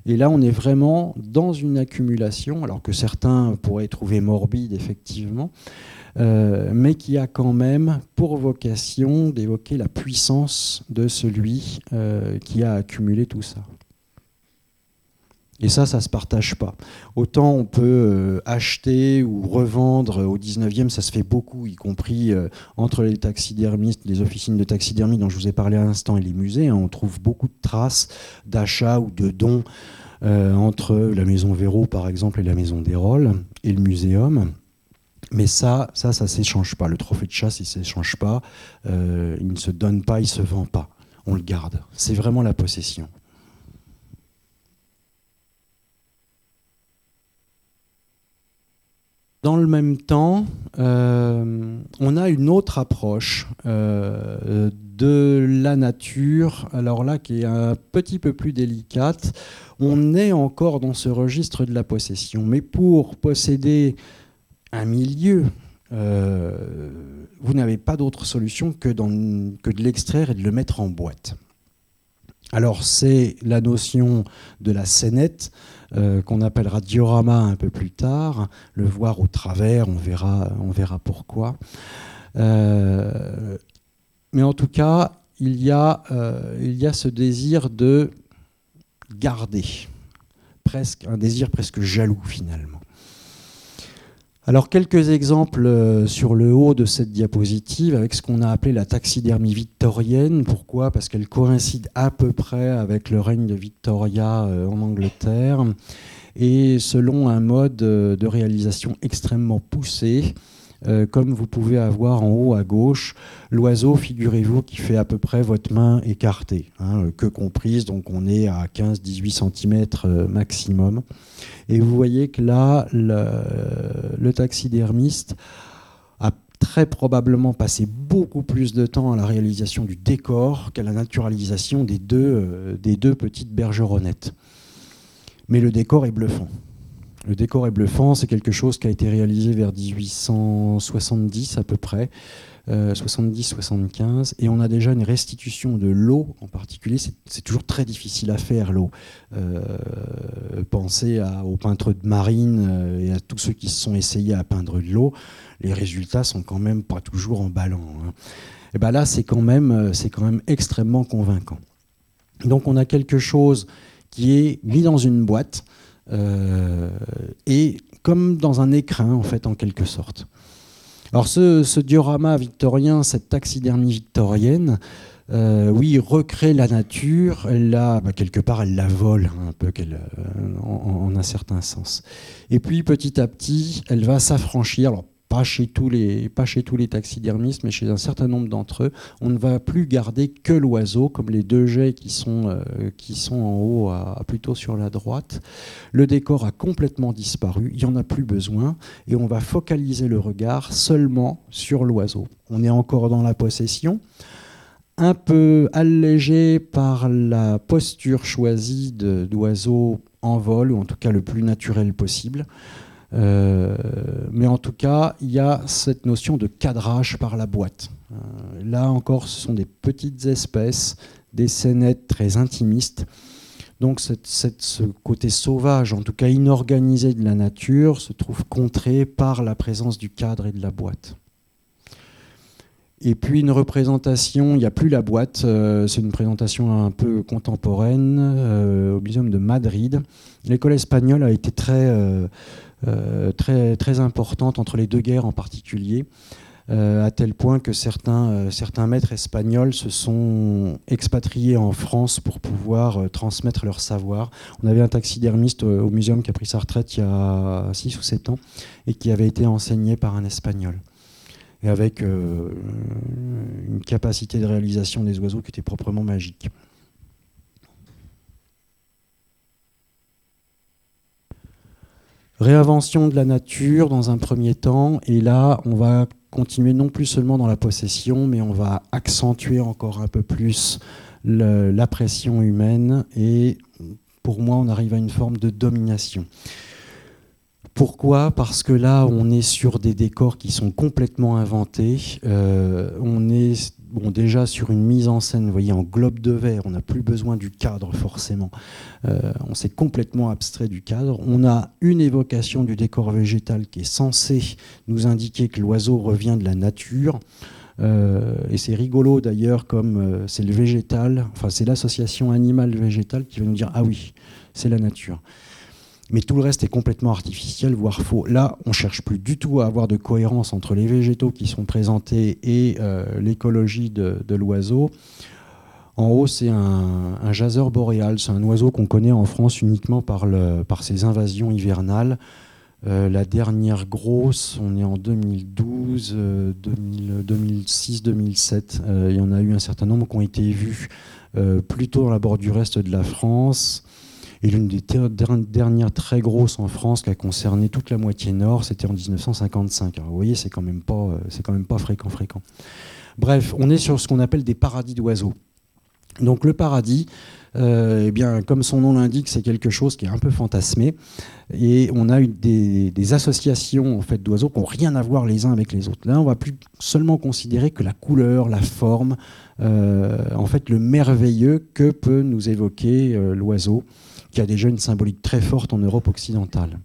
B: Et là, on est vraiment dans une accumulation, alors que certains pourraient trouver morbide, effectivement. Euh, mais qui a quand même pour vocation d'évoquer la puissance de celui euh, qui a accumulé tout ça. Et ça, ça ne se partage pas. Autant on peut euh, acheter ou revendre au 19e, ça se fait beaucoup, y compris entre les taxidermistes, les officines de taxidermie dont je vous ai parlé à l'instant et les musées. Hein, on trouve beaucoup de traces d'achats ou de dons entre la maison Véro, par exemple, et la maison Desrolles et le muséum. Mais ça, ça, ça s'échange pas. Le trophée de chasse, il s'échange pas. Euh, il ne se donne pas, il se vend pas. On le garde. C'est vraiment la possession. Dans le même temps, euh, on a une autre approche euh, de la nature, alors là qui est un petit peu plus délicate. On est encore dans ce registre de la possession, mais pour posséder un milieu, euh, vous n'avez pas d'autre solution que, que de l'extraire et de le mettre en boîte. Alors c'est la notion de la scénette euh, qu'on appellera diorama un peu plus tard, le voir au travers, on verra, pourquoi. Euh, mais en tout cas, il y, a, il y a ce désir de garder, presque un désir presque jaloux finalement. Alors quelques exemples euh, sur le haut de cette diapositive avec ce qu'on a appelé la taxidermie victorienne. Pourquoi? Parce qu'elle coïncide à peu près avec le règne de Victoria euh, en Angleterre et selon un mode euh, de réalisation extrêmement poussé euh, comme vous pouvez avoir en haut à gauche l'oiseau, figurez-vous, qui fait à peu près votre main écartée, hein, que comprise, donc on est à 15-18 cm euh, maximum. Et vous voyez que là, le, taxidermiste a très probablement passé beaucoup plus de temps à la réalisation du décor qu'à la naturalisation euh, des deux petites bergeronnettes. Mais le décor est bluffant. Le décor est bluffant, c'est quelque chose qui a été réalisé vers 1870 à peu près, 70-75, euh, et on a déjà une restitution de l'eau en particulier. C'est toujours très difficile à faire l'eau. Euh, pensez aux peintres de marine euh, et à tous ceux qui se sont essayés à peindre de l'eau. Les résultats sont quand même pas toujours emballants. Hein. Et ben là, c'est quand même, c'est quand même extrêmement convaincant. Donc on a quelque chose qui est mis dans une boîte et comme dans un écrin, en fait, en quelque sorte. Alors ce, diorama victorien, cette taxidermie victorienne, euh, oui, recrée la nature, la, bah, quelque part, elle la vole hein, un peu, euh, en, un certain sens. Et puis petit à petit, elle va s'affranchir. Pas chez tous les, pas chez tous les taxidermistes, mais chez un certain nombre d'entre eux, on ne va plus garder que l'oiseau, comme les deux jets qui sont, euh, qui sont en haut, plutôt sur la droite. Le décor a complètement disparu, il n'y en a plus besoin, et on va focaliser le regard seulement sur l'oiseau. On est encore dans la possession, un peu allégé par la posture choisie d'oiseau en vol, ou en tout cas le plus naturel possible. Euh, mais en tout cas, il y a cette notion de cadrage par la boîte. Euh, là encore, ce sont des petites espèces, des scénettes très intimistes. Donc ce côté sauvage, en tout cas inorganisé de la nature, se trouve contré par la présence du cadre et de la boîte. Et puis une représentation, il n'y a plus la boîte, euh, c'est une présentation un peu contemporaine au Muséum de Madrid. L'école espagnole a été très très, très importante entre les deux guerres en particulier. Euh, à tel point que certains, euh, certains maîtres espagnols se sont expatriés en France pour pouvoir transmettre leur savoir. On avait un taxidermiste au muséum qui a pris sa retraite il y a 6 ou 7 ans et qui avait été enseigné par un espagnol. Et avec une capacité de réalisation des oiseaux qui était proprement magique. Réinvention de la nature dans un premier temps, et là, on va continuer non plus seulement dans la possession, mais on va accentuer encore un peu plus la pression humaine, et pour moi, on arrive à une forme de domination. Pourquoi? Parce que là, on est sur des décors qui sont complètement inventés. Euh, on est bon, déjà sur une mise en scène, vous voyez, en globe de verre, on n'a plus besoin du cadre forcément. Euh, on s'est complètement abstrait du cadre. On a une évocation du décor végétal qui est censé nous indiquer que l'oiseau revient de la nature. Euh, et c'est rigolo d'ailleurs, comme euh, c'est le végétal, enfin c'est l'association animal-végétal qui va nous dire ah oui, c'est la nature mais tout le reste est complètement artificiel, voire faux. Là, on cherche plus du tout à avoir de cohérence entre les végétaux qui sont présentés et euh, l'écologie de, l'oiseau. En haut, c'est un, un jaseur boréal, c'est un oiseau qu'on connaît en France uniquement par, ses invasions hivernales. Euh, la dernière grosse, on est en 2012, 2006, 2007. il y en a eu un certain nombre qui ont été vus euh, plutôt dans la bordure est de la France. Et l'une des dernières très grosses en France qui a concerné toute la moitié nord, c'était en 1955. Alors vous voyez, c'est quand même pas, euh, c'est quand même pas fréquent, fréquent. Bref, on est sur ce qu'on appelle des paradis d'oiseaux. Donc le paradis, euh, eh bien, comme son nom l'indique, c'est quelque chose qui est un peu fantasmé. Et on a eu des, associations en fait, d'oiseaux qui n'ont rien à voir les uns avec les autres. Là, on va plus seulement considérer que la couleur, la forme, euh, en fait, le merveilleux que peut nous évoquer l'oiseau qui a déjà une symbolique très forte en Europe occidentale.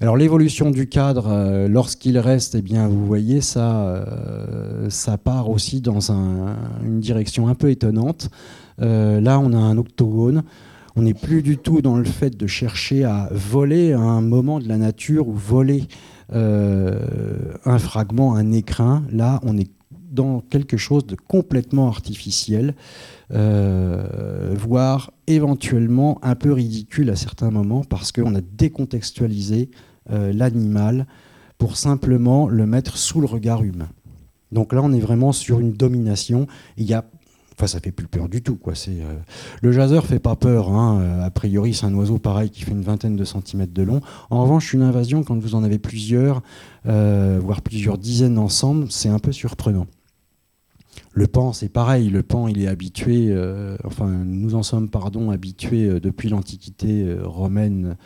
B: Alors l'évolution du cadre, euh, lorsqu'il reste, eh bien, vous voyez, ça, euh, ça part aussi dans une direction un peu étonnante. Euh, là, on a un octogone. On n'est plus du tout dans le fait de chercher à voler un moment de la nature ou voler un fragment, un écrin. Là, on est dans quelque chose de complètement artificiel. Euh, voire éventuellement un peu ridicule à certains moments parce qu'on a décontextualisé euh, l'animal pour simplement le mettre sous le regard humain. Donc là, on est vraiment sur une domination. Il y a Enfin, ça fait plus peur du tout. Quoi. Euh, Le jaseur fait pas peur. Hein. A priori, c'est un oiseau pareil qui fait une vingtaine de centimètres de long. En revanche, une invasion, quand vous en avez plusieurs, voire plusieurs dizaines ensemble, c'est un peu surprenant. Le pan, c'est pareil. Le pan, il est habitué, euh, enfin, nous en sommes, pardon, habitués euh, depuis l'Antiquité euh, romaine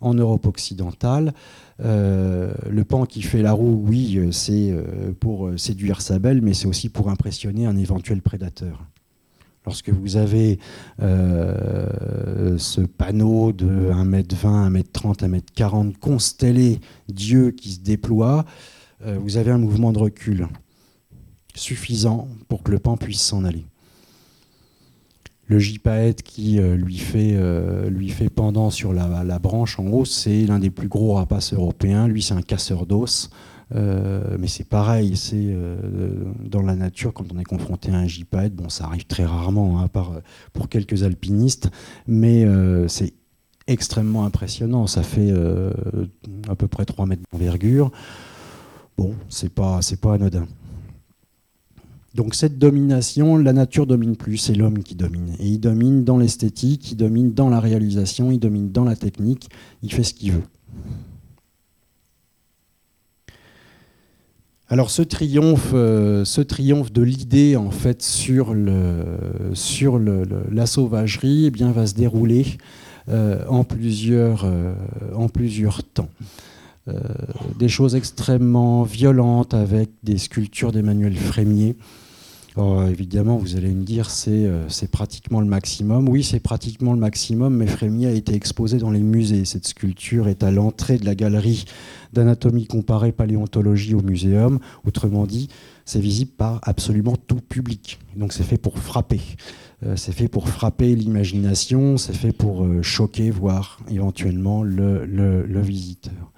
B: en Europe occidentale. le pan qui fait la roue, oui, c'est pour séduire sa belle, mais c'est aussi pour impressionner un éventuel prédateur. Lorsque vous avez ce panneau de 1m20, 1m30, 1m40 constellé Dieu qui se déploie, vous avez un mouvement de recul suffisant pour que le pan puisse s'en aller. Le gypaète qui euh, lui, fait, euh, lui fait pendant sur la, branche en haut, c'est l'un des plus gros rapaces européens. Lui, c'est un casseur d'os. Euh, mais c'est pareil, c'est dans la nature quand on est confronté à un gypaète, bon, ça arrive très rarement, hein, à part pour quelques alpinistes, mais c'est extrêmement impressionnant. Ça fait à peu près 3 mètres d'envergure. Bon, c'est pas anodin. Donc cette domination, la nature domine plus, c'est l'homme qui domine. Et il domine dans l'esthétique, il domine dans la réalisation, il domine dans la technique, il fait ce qu'il veut. Alors ce triomphe, euh, ce triomphe de l'idée en fait sur, le, sur la sauvagerie eh bien, va se dérouler euh, en, plusieurs, euh, en plusieurs temps. des choses extrêmement violentes avec des sculptures d'Emmanuel Frémier évidemment, vous allez me dire, euh, c'est pratiquement le maximum. Oui, c'est pratiquement le maximum, mais Frémy a été exposé dans les musées. Cette sculpture est à l'entrée de la galerie d'anatomie comparée paléontologie au muséum. Autrement dit, c'est visible par absolument tout public. Donc c'est fait pour frapper. Euh, c'est fait pour frapper l'imagination, c'est fait pour euh, choquer, voire éventuellement le, visiteur.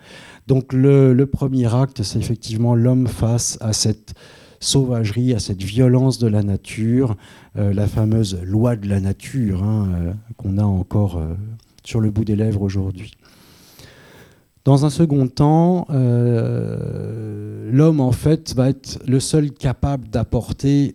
B: Donc le premier acte, c'est effectivement l'homme face à cette sauvagerie, à cette violence de la nature, euh, la fameuse loi de la nature hein, euh, qu'on a encore euh, sur le bout des lèvres aujourd'hui. Dans un second temps, l'homme en fait va être le seul capable d'apporter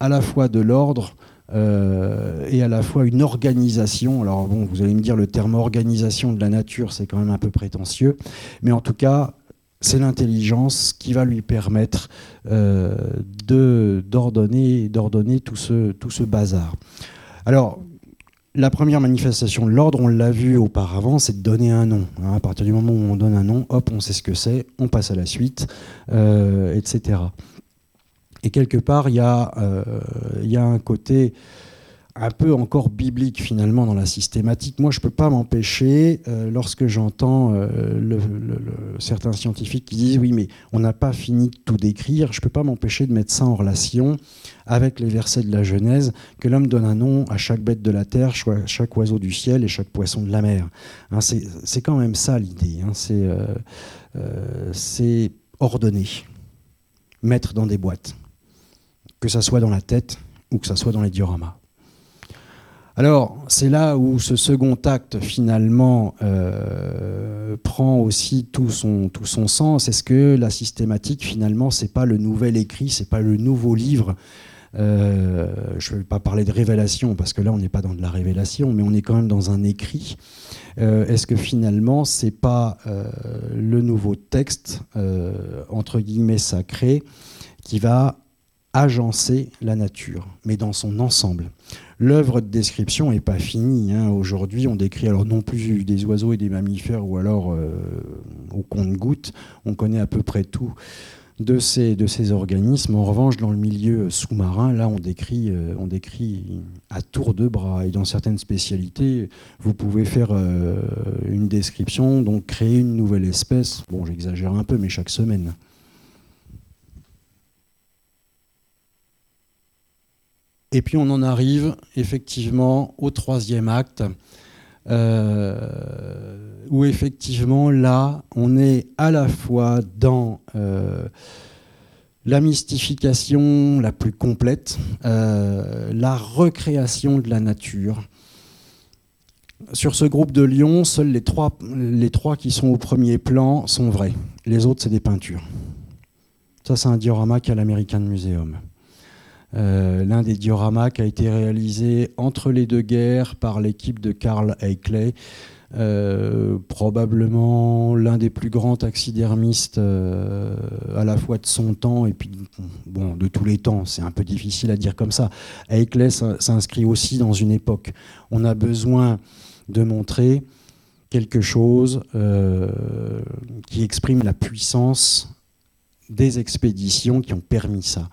B: à la fois de l'ordre et à la fois une organisation. Alors bon, vous allez me dire le terme organisation de la nature, c'est quand même un peu prétentieux, mais en tout cas, c'est l'intelligence qui va lui permettre euh, d'ordonner tout ce, bazar. Alors, la première manifestation de l'ordre, on l'a vu auparavant, c'est de donner un nom. Hein. à partir du moment où on donne un nom, hop, on sait ce que c'est, on passe à la suite, euh, etc. Et quelque part, il y, euh, y, a un côté un peu encore biblique finalement dans la systématique. Moi, je ne peux pas m'empêcher, euh, lorsque j'entends euh, certains scientifiques qui disent oui, mais on n'a pas fini de tout décrire, je ne peux pas m'empêcher de mettre ça en relation avec les versets de la Genèse, que l'homme donne un nom à chaque bête de la terre, chaque oiseau du ciel et chaque poisson de la mer. Hein, c'est quand même ça l'idée, hein, euh, c'est ordonner, mettre dans des boîtes, que ça soit dans la tête ou que ça soit dans les dioramas. Alors, c'est là où ce second acte, finalement, euh, prend aussi tout son, sens. Est-ce que la systématique, finalement, c'est pas le nouvel écrit, c'est pas le nouveau livre? Euh, je ne vais pas parler de révélation parce que là on n'est pas dans de la révélation, mais on est quand même dans un écrit. Euh, est-ce que finalement c'est pas le nouveau texte entre guillemets sacré qui va agencer la nature, mais dans son ensemble? L'œuvre de description n'est pas finie. Hein. Aujourd'hui, on décrit alors non plus des oiseaux et des mammifères ou alors euh, au compte-goutte. On connaît à peu près tout de ces, de ces organismes. En revanche, dans le milieu sous-marin, là, on décrit, euh, on décrit à tour de bras. Et dans certaines spécialités, vous pouvez faire euh, une description, donc créer une nouvelle espèce. Bon, j'exagère un peu, mais chaque semaine. Et puis on en arrive effectivement au troisième acte, euh, où effectivement là, on est à la fois dans euh, la mystification la plus complète, euh, la recréation de la nature. Sur ce groupe de lions, seuls les trois, les trois qui sont au premier plan sont vrais. Les autres, c'est des peintures. Ça, c'est un diorama qu'à l'American Museum. Euh, l'un des dioramas qui a été réalisé entre les deux guerres par l'équipe de Carl Eichler, euh, probablement l'un des plus grands taxidermistes euh, à la fois de son temps et puis bon, de tous les temps. C'est un peu difficile à dire comme ça. Eichler s'inscrit aussi dans une époque. On a besoin de montrer quelque chose qui exprime la puissance des expéditions qui ont permis ça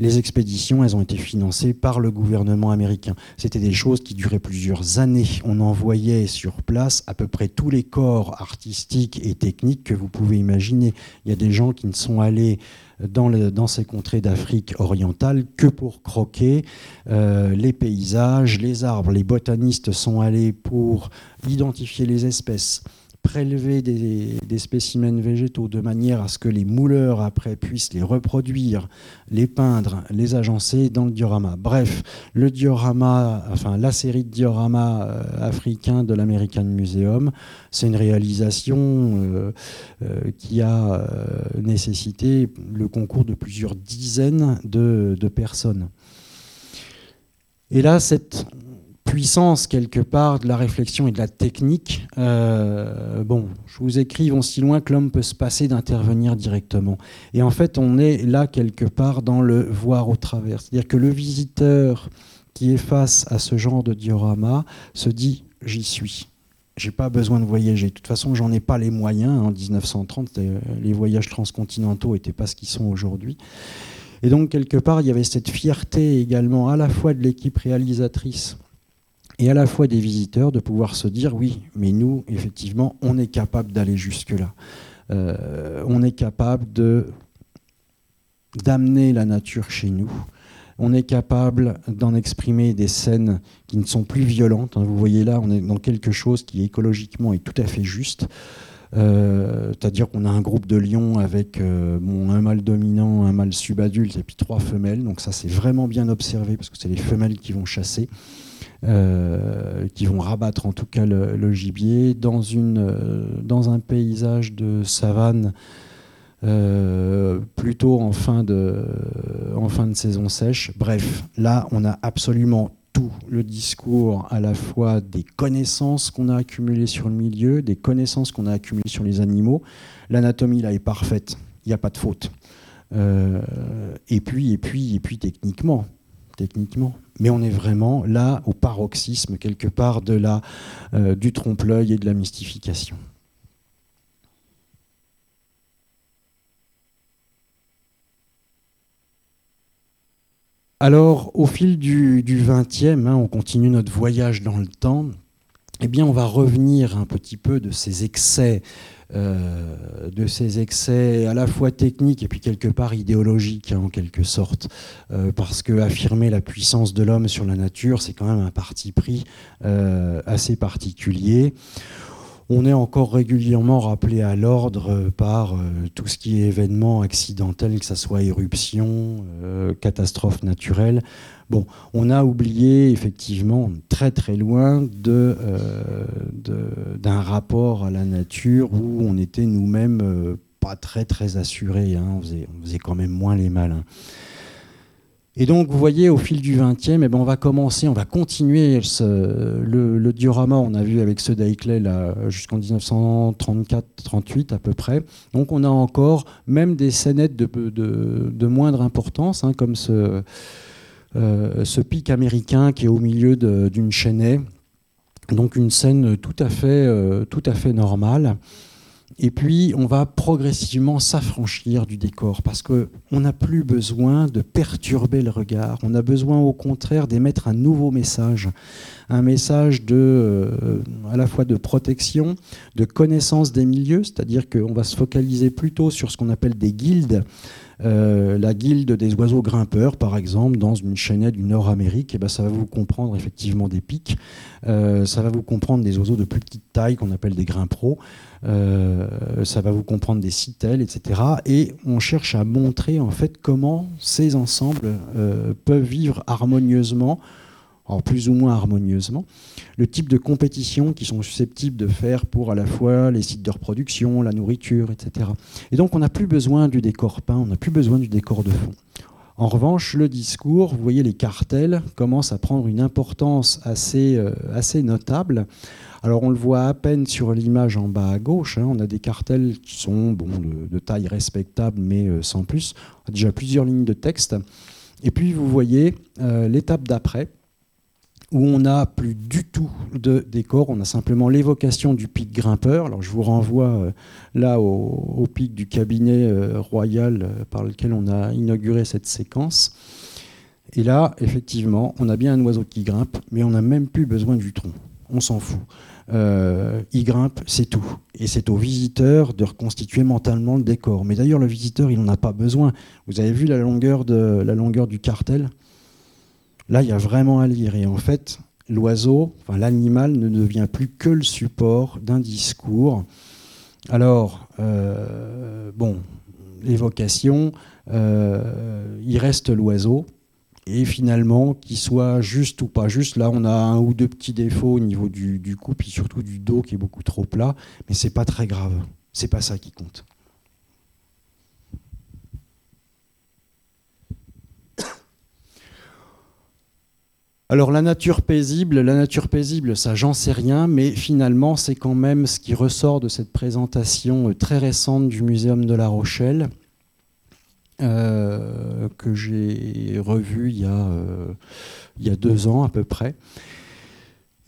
B: les expéditions, elles ont été financées par le gouvernement américain. C'était des choses qui duraient plusieurs années. On envoyait sur place à peu près tous les corps artistiques et techniques que vous pouvez imaginer. Il y a des gens qui ne sont allés dans, ces contrées d'Afrique orientale que pour croquer euh, les paysages, les arbres. Les botanistes sont allés pour identifier les espèces prélever des, spécimens végétaux de manière à ce que les mouleurs après puissent les reproduire, les peindre, les agencer dans le diorama. Bref, le diorama, enfin la série de dioramas euh, africains de l'American Museum, c'est une réalisation euh, euh, qui a nécessité le concours de plusieurs dizaines de, de personnes. Et là, cette puissance quelque part de la réflexion et de la technique, euh, bon, je vous écris, vont si loin que l'homme peut se passer d'intervenir directement. Et en fait, on est là quelque part dans le voir au travers. C'est-à-dire que le visiteur qui est face à ce genre de diorama se dit j'y suis. J'ai pas besoin de voyager. De toute façon, j'en ai pas les moyens. En 1930, les voyages transcontinentaux n'étaient pas ce qu'ils sont aujourd'hui. Et donc, quelque part, il y avait cette fierté également à la fois de l'équipe réalisatrice et à la fois des visiteurs de pouvoir se dire oui, mais nous, effectivement, on est capable d'aller jusque-là. Euh, on est capable de d'amener la nature chez nous. On est capable d'en exprimer des scènes qui ne sont plus violentes. Hein. Vous voyez là, on est dans quelque chose qui écologiquement est tout à fait juste. Euh, c'est-à-dire qu'on a un groupe de lions avec euh, un mâle dominant, un mâle subadulte et puis trois femelles. Donc ça, c'est vraiment bien observé parce que c'est les femelles qui vont chasser. Euh, qui vont rabattre en tout cas le, gibier dans, une, euh, dans un paysage de savane euh, plutôt en fin, de, en fin de saison sèche. Bref, là, on a absolument tout le discours à la fois des connaissances qu'on a accumulées sur le milieu, des connaissances qu'on a accumulées sur les animaux. L'anatomie là est parfaite, il n'y a pas de faute. et puis, et puis, et puis techniquement, techniquement, mais on est vraiment là au paroxysme quelque part de la, euh, du trompe-l'œil et de la mystification. Alors, au fil du XXe, hein, on continue notre voyage dans le temps, eh bien, on va revenir un petit peu de ces excès euh, de ces excès à la fois techniques et puis quelque part idéologiques hein, en quelque sorte, euh, parce que affirmer la puissance de l'homme sur la nature, c'est quand même un parti pris euh, assez particulier. On est encore régulièrement rappelé à l'ordre par tout ce qui est événement accidentel, que ce soit éruption, catastrophe naturelle. On a oublié effectivement très très loin euh, d'un rapport à la nature où on était nous-mêmes euh, pas très très assurés, hein. on, faisait, quand même moins les malins. Et donc, vous voyez, au fil du 20e, eh ben, on va commencer, on va continuer le, diorama, on a vu avec ce Daikley jusqu'en 1934-38 à peu près. Donc, on a encore même des scénettes de, moindre importance, hein, comme ce, euh, ce pic américain qui est au milieu d'une chaînée. Donc une scène tout à fait, euh, tout à fait normale. Et puis, on va progressivement s'affranchir du décor parce qu'on n'a plus besoin de perturber le regard. On a besoin, au contraire, d'émettre un nouveau message. Un message de, euh, à la fois de protection, de connaissance des milieux, c'est-à-dire qu'on va se focaliser plutôt sur ce qu'on appelle des guildes, euh, la guilde des oiseaux grimpeurs, par exemple, dans une chaînette du Nord-Amérique, eh ben, ça va vous comprendre effectivement des pics, euh, ça va vous comprendre des oiseaux de plus petite taille qu'on appelle des grimperos, euh, ça va vous comprendre des citelles, etc. Et on cherche à montrer en fait comment ces ensembles peuvent vivre harmonieusement plus ou moins harmonieusement, le type de compétition qu'ils sont susceptibles de faire pour à la fois les sites de reproduction, la nourriture, etc. Et donc on n'a plus besoin du décor peint, on n'a plus besoin du décor de fond. En revanche, le discours, vous voyez, les cartels commencent à prendre une importance assez, euh, assez notable. Alors on le voit à peine sur l'image en bas à gauche, hein. on a des cartels qui sont bon, de, taille respectable mais euh, sans plus, on a déjà plusieurs lignes de texte. Et puis vous voyez euh, l'étape d'après, où on n'a plus du tout de décor, on a simplement l'évocation du pic grimpeur. Alors je vous renvoie euh, là au, pic du cabinet euh, royal euh, par lequel on a inauguré cette séquence. Et là, effectivement, on a bien un oiseau qui grimpe, mais on n'a même plus besoin du tronc. On s'en fout. il grimpe, c'est tout. Et c'est au visiteur de reconstituer mentalement le décor. Mais d'ailleurs, le visiteur, il n'en a pas besoin. Vous avez vu la longueur, de, la longueur du cartel? Là, il y a vraiment à lire. Et en fait, l'oiseau, l'animal ne devient plus que le support d'un discours. Alors, euh, bon, l'évocation, euh, il reste l'oiseau. Et finalement, qu'il soit juste ou pas juste, là on a un ou deux petits défauts au niveau du, du cou, puis surtout du dos qui est beaucoup trop plat, mais c'est pas très grave. C'est pas ça qui compte. Alors la nature paisible, la nature paisible, ça j'en sais rien, mais finalement c'est quand même ce qui ressort de cette présentation euh, très récente du Muséum de La Rochelle, euh, que j'ai revu il y, a, euh, il y a deux ans à peu près.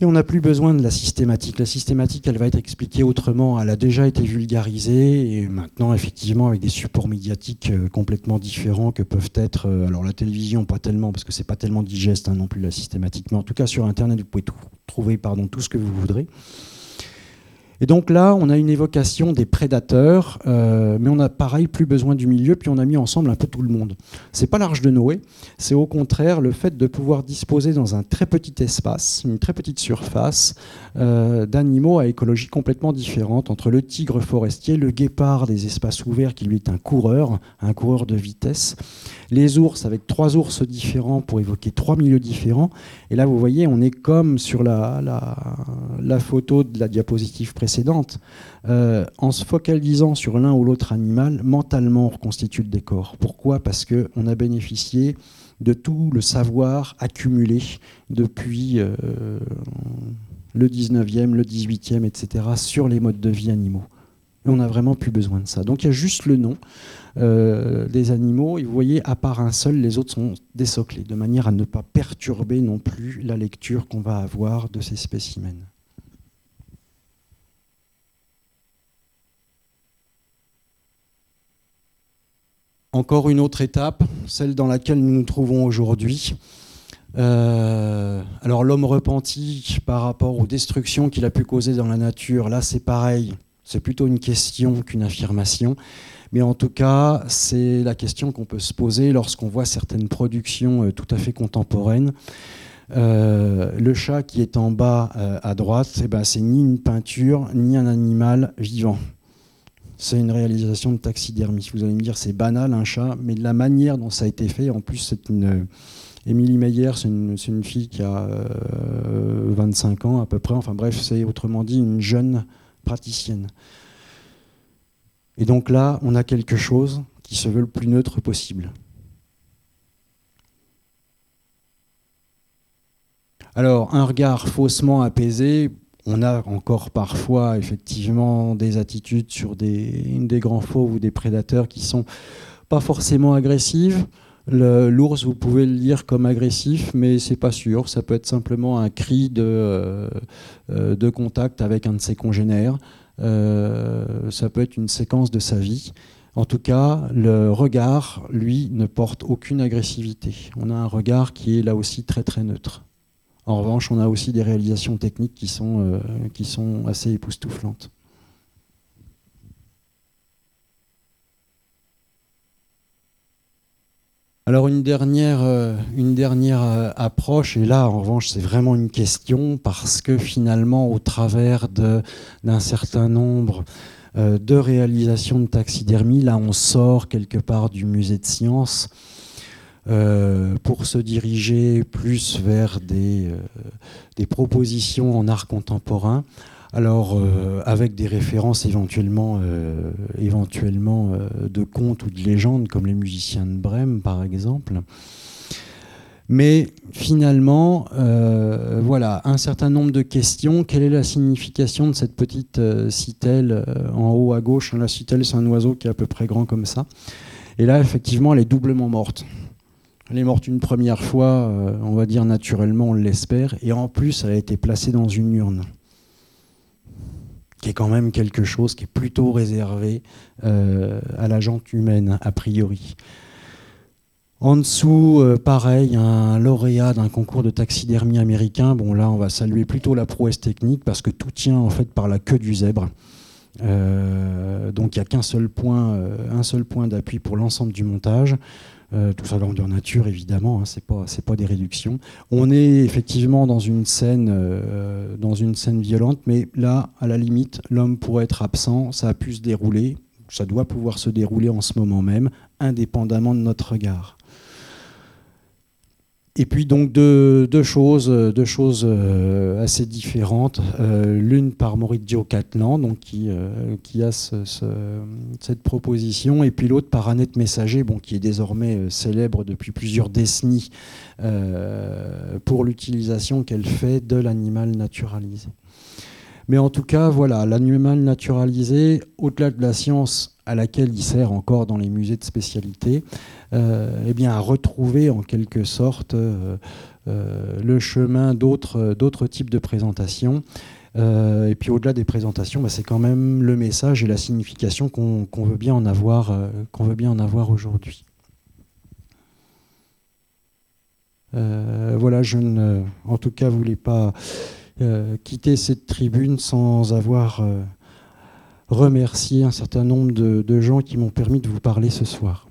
B: On n'a plus besoin de la systématique. La systématique, elle va être expliquée autrement. Elle a déjà été vulgarisée et maintenant, effectivement, avec des supports médiatiques euh, complètement différents que peuvent être. Euh, alors la télévision, pas tellement, parce que c'est pas tellement digeste hein, non plus la systématique, mais en tout cas sur Internet, vous pouvez trouver tout ce que vous voudrez. Et donc là, on a une évocation des prédateurs, euh, mais on a pareil plus besoin du milieu, puis on a mis ensemble un peu tout le monde. C'est pas l'arche de Noé, c'est au contraire le fait de pouvoir disposer dans un très petit espace, une très petite surface, euh, d'animaux à écologie complètement différente, entre le tigre forestier, le guépard des espaces ouverts qui lui est un coureur, un coureur de vitesse, les ours avec trois ours différents pour évoquer trois milieux différents. Et là, vous voyez, on est comme sur la, la, photo de la diapositive précédente euh, en se focalisant sur l'un ou l'autre animal, mentalement on reconstitue le décor. Pourquoi? Parce qu'on a bénéficié de tout le savoir accumulé depuis euh, le 19e, le 18e, etc., sur les modes de vie animaux. Et on n'a vraiment plus besoin de ça. Donc il y a juste le nom euh, des animaux, et vous voyez, à part un seul, les autres sont désoclés, de manière à ne pas perturber non plus la lecture qu'on va avoir de ces spécimens. encore une autre étape, celle dans laquelle nous nous trouvons aujourd'hui. Euh, alors l'homme repenti par rapport aux destructions qu'il a pu causer dans la nature, là c'est pareil, c'est plutôt une question qu'une affirmation. Mais en tout cas, c'est la question qu'on peut se poser lorsqu'on voit certaines productions euh, tout à fait contemporaines. Euh, le chat qui est en bas à droite, eh ben, c'est ni une peinture, ni un animal vivant c'est une réalisation de taxidermie. Vous allez me dire, c'est banal un chat, mais la manière dont ça a été fait, en plus, c'est une. Euh, Émilie Meyer, c'est une, fille qui a 25 euh, ans à peu près. Enfin bref, c'est autrement dit une jeune praticienne. Et donc là, on a quelque chose qui se veut le plus neutre possible. Alors, un regard faussement apaisé, on a encore parfois effectivement des attitudes sur des, des grands fauves ou des prédateurs qui sont pas forcément agressives. L'ours, vous pouvez le lire comme agressif, mais c'est pas sûr. Ça peut être simplement un cri de, euh, euh, de contact avec un de ses congénères. Euh, ça peut être une séquence de sa vie. En tout cas, le regard, lui, ne porte aucune agressivité. On a un regard qui est là aussi très très neutre. En revanche, on a aussi des réalisations techniques qui sont, euh, qui sont assez époustouflantes. Alors une dernière, euh, euh, approche, et là en revanche c'est vraiment une question, parce que finalement au travers d'un certain nombre de réalisations de taxidermie, là on sort quelque part du musée de sciences, euh, pour se diriger plus vers euh, des propositions en art contemporain. Alors, euh, avec des références éventuellement, éventuellement de contes ou de légendes, comme les musiciens de Brême, par exemple. Mais finalement, voilà, un certain nombre de questions. Quelle est la signification de cette petite citelle en haut à gauche? La citelle, c'est un oiseau qui est à peu près grand comme ça. Et là, effectivement, elle est doublement morte. Elle est morte une première fois, on va dire naturellement, on l'espère, et en plus, elle a été placée dans une urne qui est quand même quelque chose qui est plutôt réservé à la jante humaine, a priori. En dessous, euh, pareil, un lauréat d'un concours de taxidermie américain. Bon, là, on va saluer plutôt la prouesse technique parce que tout tient en fait par la queue du zèbre. Euh, donc, il n'y a qu'un seul point, euh, un seul point d'appui pour l'ensemble du montage. Tout ça grandeur nature, évidemment, hein, c'est pas, pas des réductions. On est effectivement dans une scène, dans une scène violente, mais là, à la limite, l'homme pourrait être absent, ça a pu se dérouler, ça doit pouvoir se dérouler en ce moment même, indépendamment de notre regard. Et puis donc deux, choses, deux choses euh, assez différentes. Euh, l'une par Maurizio Catlan, donc qui, euh, a cette proposition, et puis l'autre par Annette Messager, bon, qui est désormais célèbre depuis plusieurs décennies pour l'utilisation qu'elle fait de l'animal naturalisé. Mais en tout cas, voilà, l'animal naturalisé, au-delà de la science à laquelle il sert encore dans les musées de spécialité, eh bien, à retrouver en quelque sorte euh, euh, le chemin d'autres types de présentations. et puis au-delà des présentations, bah, c'est quand même le message et la signification qu'on veut bien en avoir, qu'on veut bien en avoir aujourd'hui. voilà, je ne, en tout cas, voulais pas quitter cette tribune sans avoir remercié un certain nombre de gens qui m'ont permis de vous parler ce soir.